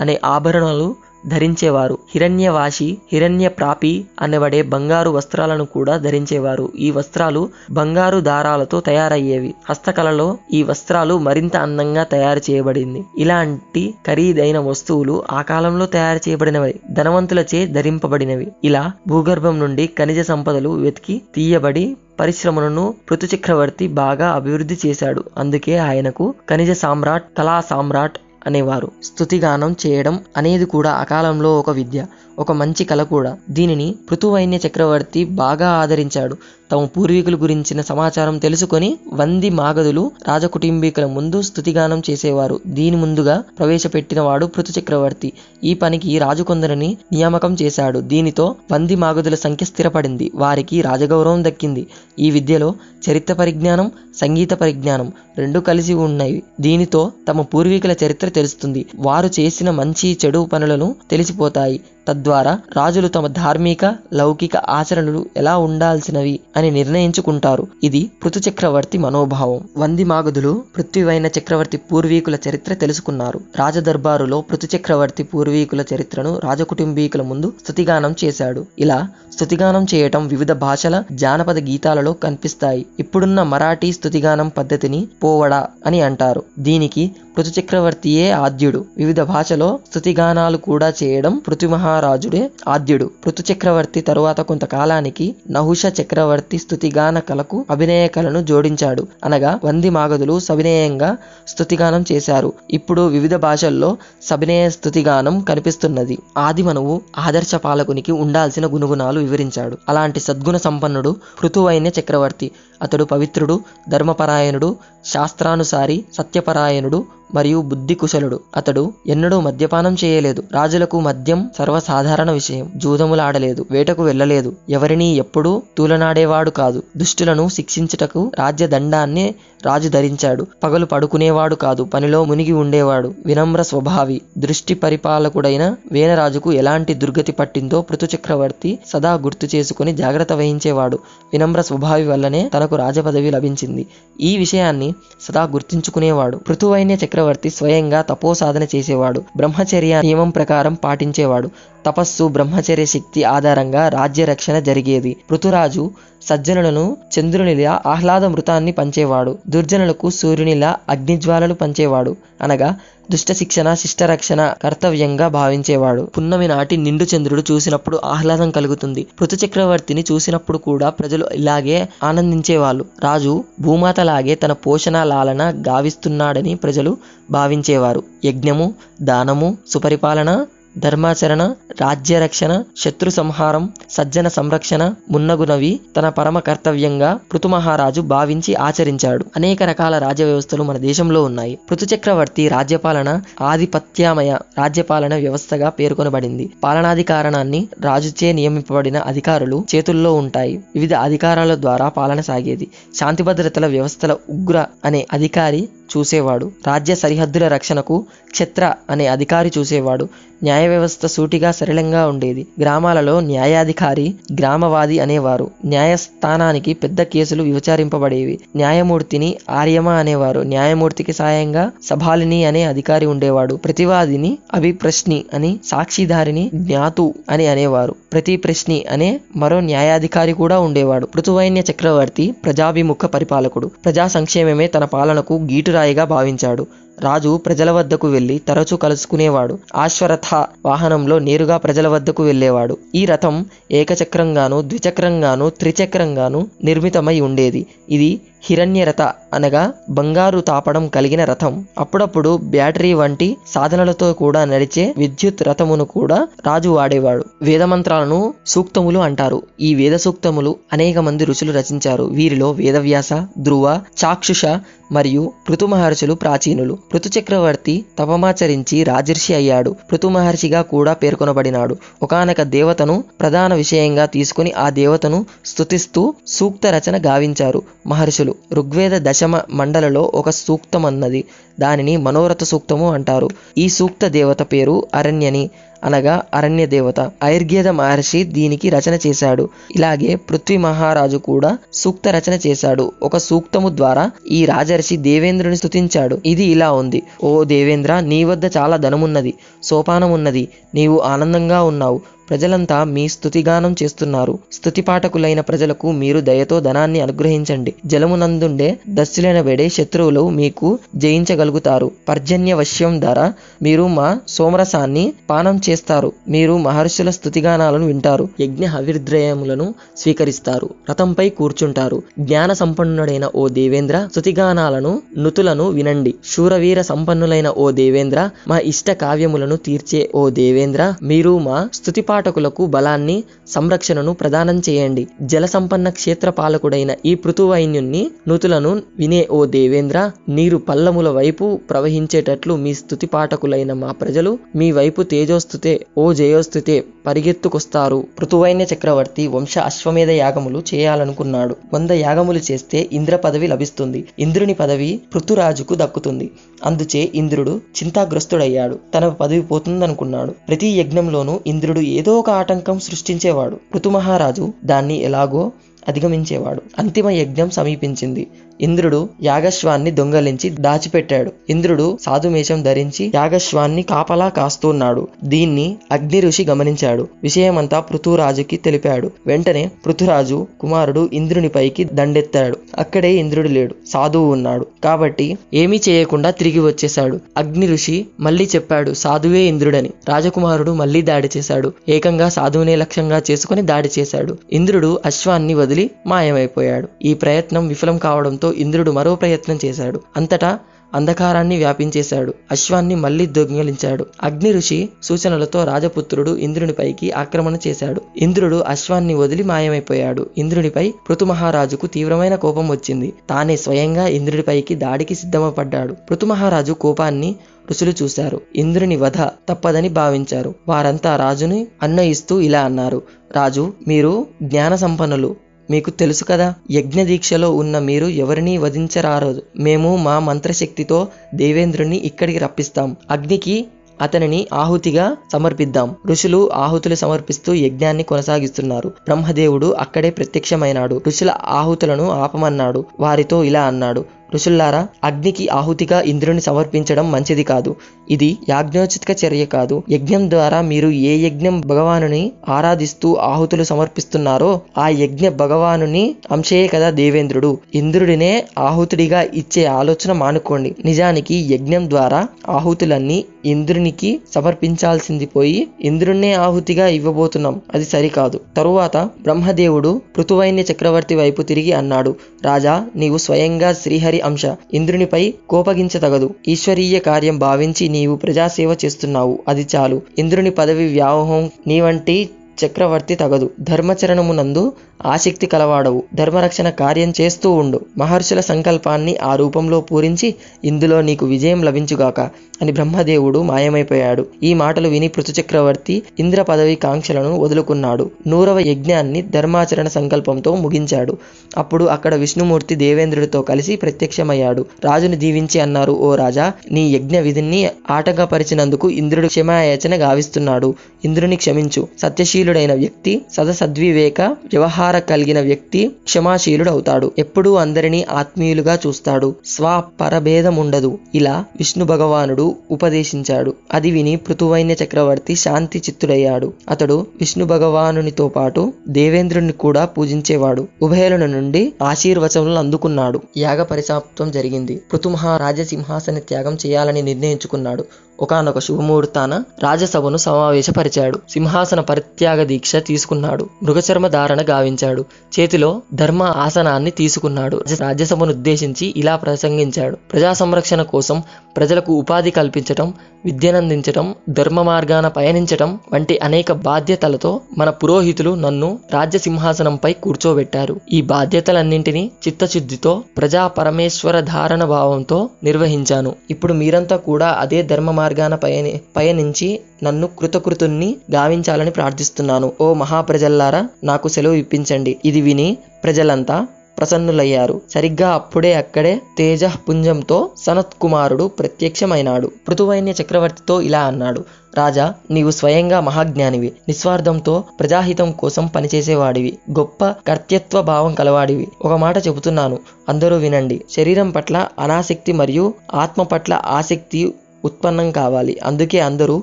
అనే ఆభరణాలు ధరించేవారు. హిరణ్యవాసి హిరణ్య ప్రాపి అనబడే బంగారు వస్త్రాలను కూడా ధరించేవారు. ఈ వస్త్రాలు బంగారు దారాలతో తయారయ్యేవి. హస్తకళలో ఈ వస్త్రాలు మరింత అందంగా తయారు చేయబడింది. ఇలాంటి ఖరీదైన వస్తువులు ఆ కాలంలో తయారు చేయబడినవి. ధనవంతులచే ధరింపబడినవి. ఇలా భూగర్భం నుండి ఖనిజ సంపదలు వెతికి తీయబడి పరిశ్రమలను పృథు చక్రవర్తి బాగా అభివృద్ధి చేశాడు. అందుకే ఆయనకు ఖనిజ సామ్రాట్ కళా సామ్రాట్ అనేవారు. స్తుతిగానం చేయడం అనేది కూడా అకాలంలో ఒక విద్య. ఒక మంచి కళ కూడా. దీనిని పృథువైన్య చక్రవర్తి బాగా ఆదరించాడు. తమ పూర్వీకుల గురించిన సమాచారం తెలుసుకొని వంది మాగధులు రాజకుటుంబీకుల ముందు స్థుతిగానం చేసేవారు. దీని ముందుగా ప్రవేశపెట్టిన వాడు పృథు చక్రవర్తి. ఈ పనికి రాజు కొందరిని నియామకం చేశాడు. దీనితో వంది మాగధుల సంఖ్య స్థిరపడింది. వారికి రాజగౌరవం దక్కింది. ఈ విద్యలో చరిత్ర పరిజ్ఞానం సంగీత పరిజ్ఞానం రెండు కలిసి ఉన్నాయి. దీనితో తమ పూర్వీకుల చరిత్ర తెలుస్తుంది. వారు చేసిన మంచి చెడు పనులను తెలిసిపోతాయి. తద్వారా రాజులు తమ ధార్మిక లౌకిక ఆచరణలు ఎలా ఉండాల్సినవి అని నిర్ణయించుకుంటారు. ఇది పృథు చక్రవర్తి మనోభావం. వంది మాగధులు పృథ్వీవైన చక్రవర్తి పూర్వీకుల చరిత్ర తెలుసుకున్నారు. రాజదర్బారులో పృథు చక్రవర్తి పూర్వీకుల చరిత్రను రాజకుటుంబీకుల ముందు స్తుతిగానం చేశాడు. ఇలా స్తుతిగానం చేయటం వివిధ భాషల జానపద గీతాలలో కనిపిస్తాయి. ఇప్పుడున్న మరాఠీ స్తుతిగానం పద్ధతిని పోవడా అని అంటారు. దీనికి పృథు చక్రవర్తియే ఆద్యుడు. వివిధ భాషలో స్థుతిగానాలు కూడా చేయడం పృథు మహారాజుడే ఆద్యుడు. పృథు చక్రవర్తి తరువాత కొంతకాలానికి నహుష చక్రవర్తి స్థుతిగాన కళకు అభినయ కళను జోడించాడు. అనగా వంది మాగధులు సవినయంగా స్తుతిగానం చేశారు. ఇప్పుడు వివిధ భాషల్లో సవినయ స్థుతిగానం కనిపిస్తున్నది. ఆదిమనువు ఆదర్శ పాలకునికి ఉండాల్సిన గుణగుణాలు వివరించాడు. అలాంటి సద్గుణ సంపన్నుడు పృథువైన చక్రవర్తి. అతడు పవిత్రుడు ధర్మపరాయణుడు శాస్త్రానుసారి సత్యపరాయణుడు మరియు బుద్ధి కుశలుడు అతడు ఎన్నడూ మద్యపానం చేయలేదు. రాజులకు మద్యం సర్వసాధారణ విషయం. జూదములాడలేదు. వేటకు వెళ్ళలేదు. ఎవరినీ ఎప్పుడూ తూలనాడేవాడు కాదు. దుష్టులను శిక్షించుటకు రాజ్య దండాన్ని రాజు ధరించాడు. పగలు పడుకునేవాడు కాదు పనిలో మునిగి ఉండేవాడు. వినమ్ర స్వభావి దృష్టి పరిపాలకుడైన వేనరాజుకు ఎలాంటి దుర్గతి పట్టిందో పృథు చక్రవర్తి సదా గుర్తు చేసుకుని జాగ్రత్త వహించేవాడు. వినమ్ర స్వభావి వల్లనే తనకు రాజపదవి లభించింది. ఈ విషయాన్ని సదా గుర్తుంచుకునేవాడు. పృథువైన చక్రవర్తి స్వయంగా తపోసాధన చేసేవాడు. బ్రహ్మచర్య నియమం ప్రకారం పాటించేవాడు. తపస్సు బ్రహ్మచర్య శక్తి ఆధారంగా రాజ్యరక్షణ జరిగేది. పృథురాజు సజ్జనులను చంద్రునిలా ఆహ్లాద మృతాన్ని పంచేవాడు. దుర్జనులకు సూర్యునిలా అగ్నిజ్వాలలు పంచేవాడు. అనగా దుష్ట శిక్షణ శిష్టరక్షణ కర్తవ్యంగా భావించేవాడు. పున్నమి నాటి నిండు చంద్రుడు చూసినప్పుడు ఆహ్లాదం కలుగుతుంది. పృథు చక్రవర్తిని చూసినప్పుడు కూడా ప్రజలు ఇలాగే ఆనందించేవాళ్ళు. రాజు భూమాతలాగే తన పోషణ లాలన గావిస్తున్నాడని ప్రజలు భావించేవారు. యజ్ఞము దానము సుపరిపాలన ధర్మాచరణ రాజ్య రక్షణ శత్రు సంహారం సజ్జన సంరక్షణ మున్నగునవి తన పరమ కర్తవ్యంగా పృతుమహారాజు భావించి ఆచరించాడు. అనేక రకాల రాజ్య వ్యవస్థలు మన దేశంలో ఉన్నాయి. పృథు చక్రవర్తి రాజ్యపాలన ఆధిపత్యమయ రాజ్యపాలన వ్యవస్థగా పేర్కొనబడింది. పాలనాధికారణాన్ని రాజుచే నియమింపబడిన అధికారులు చేతుల్లో ఉంటాయి. వివిధ అధికారాల ద్వారా పాలన సాగేది. శాంతి భద్రతల వ్యవస్థల ఉగ్ర అనే అధికారి చూసేవాడు. రాజ్య సరిహద్దుల రక్షణకు క్షత్ర అనే అధికారి చూసేవాడు. న్యాయ వ్యవస్థ సూటిగా సరళంగా ఉండేది. గ్రామాలలో న్యాయాధికారి గ్రామవాది అనేవారు. న్యాయస్థానానికి పెద్ద కేసులు విచారింపబడేవి. న్యాయమూర్తిని ఆర్యమ అనేవారు. న్యాయమూర్తికి సాయంగా సభాలిని అనే అధికారి ఉండేవాడు. ప్రతివాదిని అభిప్రశ్ని అని సాక్షిదారిని జ్ఞాతు అని అనేవారు. ప్రతి ప్రశ్ని అనే మరో న్యాయాధికారి కూడా ఉండేవాడు. పృథువైన్య చక్రవర్తి ప్రజాభిముఖ పరిపాలకుడు. ప్రజా సంక్షేమమే తన పాలనకు గీటు రాయిగా భావించాడు. రాజు ప్రజల వద్దకు వెళ్ళి తరచూ కలుసుకునేవాడు. ఆశ్వరథ వాహనంలో నేరుగా ప్రజల వద్దకు వెళ్ళేవాడు. ఈ రథం ఏకచక్రంగాను ద్విచక్రంగాను త్రిచక్రంగాను నిర్మితమై ఉండేది. ఇది హిరణ్యరథ అనగా బంగారు తాపడం కలిగిన రథం. అప్పుడప్పుడు బ్యాటరీ వంటి సాధనలతో కూడా నడిచే విద్యుత్ రథమును కూడా రాజు వాడేవాడు. వేదమంత్రాలను సూక్తములు అంటారు. ఈ వేద సూక్తములు అనేక మంది ఋషులు రచించారు. వీరిలో వేదవ్యాస ధ్రువ చాక్షుష మరియు ఋతుమహర్షులు మహర్షులు ప్రాచీనులు. పృథు చక్రవర్తి తపమాచరించి రాజర్షి అయ్యాడు. పృథు మహర్షిగా కూడా పేర్కొనబడినాడు. ఒకానొక దేవతను ప్రధాన విషయంగా తీసుకుని ఆ దేవతను స్తుతిస్తూ సూక్త రచన గావించారు. మహర్షులు ఋగ్వేద దశమ మండలలో ఒక సూక్తం అన్నది దానిని మనోరథ సూక్తము అంటారు. ఈ సూక్త దేవత పేరు అరణ్యని. అనగా అరణ్య దేవత ఐర్గ్యద మహర్షి దీనికి రచన చేశాడు. ఇలాగే పృథ్వీ మహారాజు కూడా సూక్త రచన చేశాడు. ఒక సూక్తము ద్వారా ఈ రాజర్షి దేవేంద్రుని స్తుతించాడు. ఇది ఇలా ఉంది. ఓ దేవేంద్ర నీ వద్ద చాలా ధనమున్నది సోపానం ఉన్నది నీవు ఆనందంగా ఉన్నావు. ప్రజలంతా మీ స్తుతిగానం చేస్తున్నారు. స్తుతి పాఠకులైన ప్రజలకు మీరు దయతో ధనాన్ని అనుగ్రహించండి. జలమునందుండే దస్సులైన వెడే శత్రువులు మీకు జయించగలుగుతారు. పర్జన్య వశ్యం ద్వారా మీరు మా సోమరసాన్ని పానం చేస్తారు. మీరు మహర్షుల స్థుతిగానాలను వింటారు. యజ్ఞ హవిర్ద్రయములను స్వీకరిస్తారు. రథంపై కూర్చుంటారు. జ్ఞాన సంపన్నుడైన ఓ దేవేంద్ర స్థుతిగానాలను నుతులను వినండి. శూరవీర సంపన్నులైన ఓ దేవేంద్ర మా ఇష్ట కావ్యములను తీర్చే ఓ దేవేంద్ర మీరు మా స్థుతి పాఠకులకు బలాన్ని సంరక్షణను ప్రదానం చేయండి. జల సంపన్న క్షేత్ర పాలకుడైన ఈ పృథువైన్యుణ్ణి నుతులను వినే ఓ దేవేంద్ర నీరు పల్లముల వైపు ప్రవహించేటట్లు మీ స్థుతి పాఠకులైన మా ప్రజలు మీ వైపు తేజోస్తుతే ఓ జయోస్తుతే పరిగెత్తుకొస్తారు. పృథువైన్య చక్రవర్తి వంశ అశ్వమేధ యాగములు చేయాలనుకున్నాడు. వంద యాగములు చేస్తే ఇంద్ర పదవి లభిస్తుంది. ఇంద్రుని పదవి పృథురాజుకు దక్కుతుంది. అందుచే ఇంద్రుడు చింతాగ్రస్తుడయ్యాడు. తన పదవి పోతుందనుకున్నాడు. ప్రతి యజ్ఞంలోనూ ఇంద్రుడు ఏ ఏదో ఒక ఆటంకం సృష్టించేవాడు. పృథుమహారాజు దాన్ని ఎలాగో అధిగమించేవాడు. అంతిమ యజ్ఞం సమీపించింది. ఇంద్రుడు యాగశ్వాన్ని దొంగలించి దాచిపెట్టాడు. ఇంద్రుడు సాధుమేషం ధరించి యాగశ్వాన్ని కాపలా కాస్తున్నాడు. దీన్ని అగ్ని ఋషి గమనించాడు. విషయమంతా పృథురాజుకి తెలిపాడు. వెంటనే పృథురాజు కుమారుడు ఇంద్రునిపైకి దండెత్తాడు. అక్కడే ఇంద్రుడు లేడు. సాధువు ఉన్నాడు. కాబట్టి ఏమీ చేయకుండా తిరిగి వచ్చేశాడు. అగ్ని ఋషి మళ్ళీ చెప్పాడు సాధువే ఇంద్రుడని. రాజకుమారుడు మళ్ళీ దాడి చేశాడు. ఏకంగా సాధువునే లక్ష్యంగా చేసుకుని దాడి చేశాడు. ఇంద్రుడు అశ్వాన్ని వదిలి మాయమైపోయాడు. ఈ ప్రయత్నం విఫలం కావడంతో ఇంద్రుడు మరో ప్రయత్నం చేశాడు. అంతటా అంధకారాన్ని వ్యాపించేశాడు. అశ్వాన్ని మళ్ళీ దొంగిలించాడు. అగ్ని ఋషి సూచనలతో రాజపుత్రుడు ఇంద్రునిపైకి ఆక్రమణ చేశాడు. ఇంద్రుడు అశ్వాన్ని వదిలి మాయమైపోయాడు. ఇంద్రునిపై పృథు మహారాజుకు తీవ్రమైన కోపం వచ్చింది. తానే స్వయంగా ఇంద్రుడిపైకి దాడికి సిద్ధమపడ్డాడు. పృథు మహారాజు కోపాన్ని ఋషులు చూశారు. ఇంద్రుని వధ తప్పదని భావించారు. వారంతా రాజుని అన్నయిస్తూ ఇలా అన్నారు. రాజు మీరు జ్ఞాన సంపన్నులు మీకు తెలుసు కదా యజ్ఞ దీక్షలో ఉన్న మీరు ఎవరినీ వధించరారదు. మేము మా మంత్రశక్తితో దేవేంద్రుని ఇక్కడికి రప్పిస్తాం. అగ్నికి అతనిని ఆహుతిగా సమర్పిద్దాం. ఋషులు ఆహుతులు సమర్పిస్తూ యజ్ఞాన్ని కొనసాగిస్తున్నారు. బ్రహ్మదేవుడు అక్కడే ప్రత్యక్షమైనాడు. ఋషుల ఆహుతులను ఆపమన్నాడు. వారితో ఇలా అన్నాడు. ఋషుల్లారా అగ్నికి ఆహుతిగా ఇంద్రుని సమర్పించడం మంచిది కాదు. ఇది యాజ్ఞోచిత చర్య కాదు. యజ్ఞం ద్వారా మీరు ఏ యజ్ఞం భగవానుని ఆరాధిస్తూ ఆహుతులు సమర్పిస్తున్నారో ఆ యజ్ఞ భగవానుని అంశే కదా దేవేంద్రుడు. ఇంద్రుడినే ఆహుతుడిగా ఇచ్చే ఆలోచన మానుకోండి. నిజానికి యజ్ఞం ద్వారా ఆహుతులన్నీ ఇంద్రునికి సమర్పించాల్సింది పోయి ఇంద్రుణ్ణే ఆహుతిగా ఇవ్వబోతున్నాం. అది సరికాదు. తరువాత బ్రహ్మదేవుడు పృథువైన్య చక్రవర్తి వైపు తిరిగి అన్నాడు రాజా నీవు స్వయంగా శ్రీహరి అంశ. ఇంద్రునిపై కోపగించతగదు ఈశ్వరీయ కార్యం భావించి నీవు ప్రజాసేవ చేస్తున్నావు. అది చాలు. ఇంద్రుని పదవి వ్యామోహం నీ వంటి చక్రవర్తి తగదు. ధర్మచరణమునందు ఆసక్తి కలవాడవు. ధర్మరక్షణ కార్యం చేస్తూ ఉండు. మహర్షుల సంకల్పాన్ని ఆ రూపంలో పూరించి ఇందులో నీకు విజయం లభించుగాక అని బ్రహ్మదేవుడు మాయమైపోయాడు. ఈ మాటలు విని పృథు చక్రవర్తి ఇంద్ర పదవి కాంక్షలను వదులుకున్నాడు. నూరవ యజ్ఞాన్ని ధర్మాచరణ సంకల్పంతో ముగించాడు. అప్పుడు అక్కడ విష్ణుమూర్తి దేవేంద్రుడితో కలిసి ప్రత్యక్షమయ్యాడు. రాజును దీవించి అన్నారు ఓ రాజా నీ యజ్ఞ విధిని ఆటంకపరిచినందుకు ఇంద్రుడు క్షమాయాచన గావిస్తున్నాడు. ఇంద్రుని క్షమించు. సత్యశీ సత్యశీలుడైన వ్యక్తి సదసద్వివేక వ్యవహార కలిగిన వ్యక్తి క్షమాశీలుడు అవుతాడు ఎప్పుడూ అందరినీ ఆత్మీయులుగా చూస్తాడు. స్వ పరభేదం ఉండదు ఇలా విష్ణు భగవానుడు ఉపదేశించాడు. అది విని పృథువైన్య చక్రవర్తి శాంతి చిత్తుడయ్యాడు. అతడు విష్ణు భగవానునితో పాటు దేవేంద్రుని కూడా పూజించేవాడు. ఉభయల నుండి ఆశీర్వచనలు అందుకున్నాడు. యాగ పరిసాప్తం జరిగింది. పృథు మహారాజ సింహాసన త్యాగం చేయాలని నిర్ణయించుకున్నాడు. ఒకనొక శుభముహూర్తాన రాజసభను సమావేశపరిచాడు. సింహాసన పరిత్యాగ దీక్ష తీసుకున్నాడు. మృగచర్మ ధారణ గావించాడు. చేతిలో ధర్మ ఆసనాన్ని తీసుకున్నాడు. రాజ్యసభను ఉద్దేశించి ఇలా ప్రసంగించాడు. ప్రజా సంరక్షణ కోసం ప్రజలకు ఉపాధి కల్పించటం విద్యనందించటం ధర్మ మార్గాన పయనించటం వంటి అనేక బాధ్యతలతో మన పురోహితులు నన్ను రాజ్య సింహాసనంపై కూర్చోబెట్టారు. ఈ బాధ్యతలన్నింటినీ చిత్తశుద్ధితో ప్రజా పరమేశ్వర ధారణ భావంతో నిర్వహించాను. ఇప్పుడు మీరంతా కూడా అదే ధర్మ మార్గాన పయని పయనించి నన్ను కృతకృతుణ్ణి గావించాలని ప్రార్థిస్తున్నాను. ఓ మహాప్రజల్లారా నాకు సెలవు ఇప్పించండి. ఇది విని ప్రజలంతా ప్రసన్నులయ్యారు. సరిగ్గా అప్పుడే అక్కడే తేజపుంజంతో సనత్ కుమారుడు ప్రత్యక్షమైనాడు. పృథువైన్య చక్రవర్తితో ఇలా అన్నాడు. రాజా నీవు స్వయంగా మహాజ్ఞానివి. నిస్వార్థంతో ప్రజాహితం కోసం పనిచేసేవాడివి. గొప్ప కర్తృత్వ భావం కలవాడివి. ఒక మాట చెబుతున్నాను. అందరూ వినండి. శరీరం పట్ల అనాసక్తి మరియు ఆత్మ పట్ల ఆసక్తి ఉత్పన్నం కావాలి. అందుకే అందరూ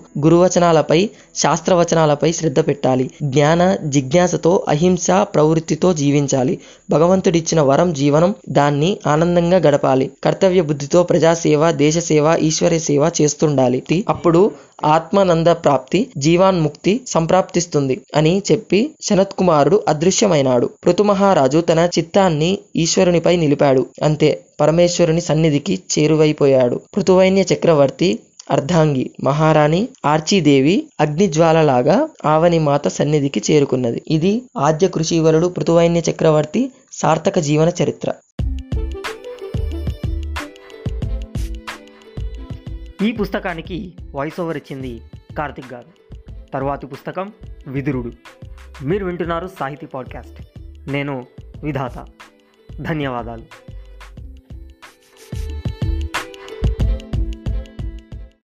గురువచనాలపై శాస్త్రవచనాలపై శ్రద్ధ పెట్టాలి. జ్ఞాన జిజ్ఞాసతో అహింస ప్రవృత్తితో జీవించాలి. భగవంతుడిచ్చిన వరం జీవనం దాన్ని ఆనందంగా గడపాలి. కర్తవ్య బుద్ధితో ప్రజాసేవ దేశ సేవ ఈశ్వర సేవ చేస్తుండాలి. అప్పుడు ఆత్మానంద ప్రాప్తి జీవాన్ముక్తి సంప్రాప్తిస్తుంది అని చెప్పి శనత్ కుమారుడు అదృశ్యమైనాడు. పృథుమహారాజు తన చిత్తాన్ని ఈశ్వరునిపై నిలిపాడు. అంతే పరమేశ్వరుని సన్నిధికి చేరువైపోయాడు. పృతువైన్య చక్రవర్తి అర్ధాంగి మహారాణి ఆర్చీదేవి అగ్నిజ్వాలలాగా ఆవని మాత సన్నిధికి చేరుకున్నది. ఇది ఆద్య కృషివరుడు పృతువైన్య చక్రవర్తి సార్థక జీవన చరిత్ర. ఈ పుస్తకానికి వాయిస్ ఓవర్ ఇచ్చింది కార్తిక్ గారు. తర్వాతి పుస్తకం విదురుడు. మీరు వింటున్నారు సాహితీ పాడ్కాస్ట్. నేను విధాత. ధన్యవాదాలు.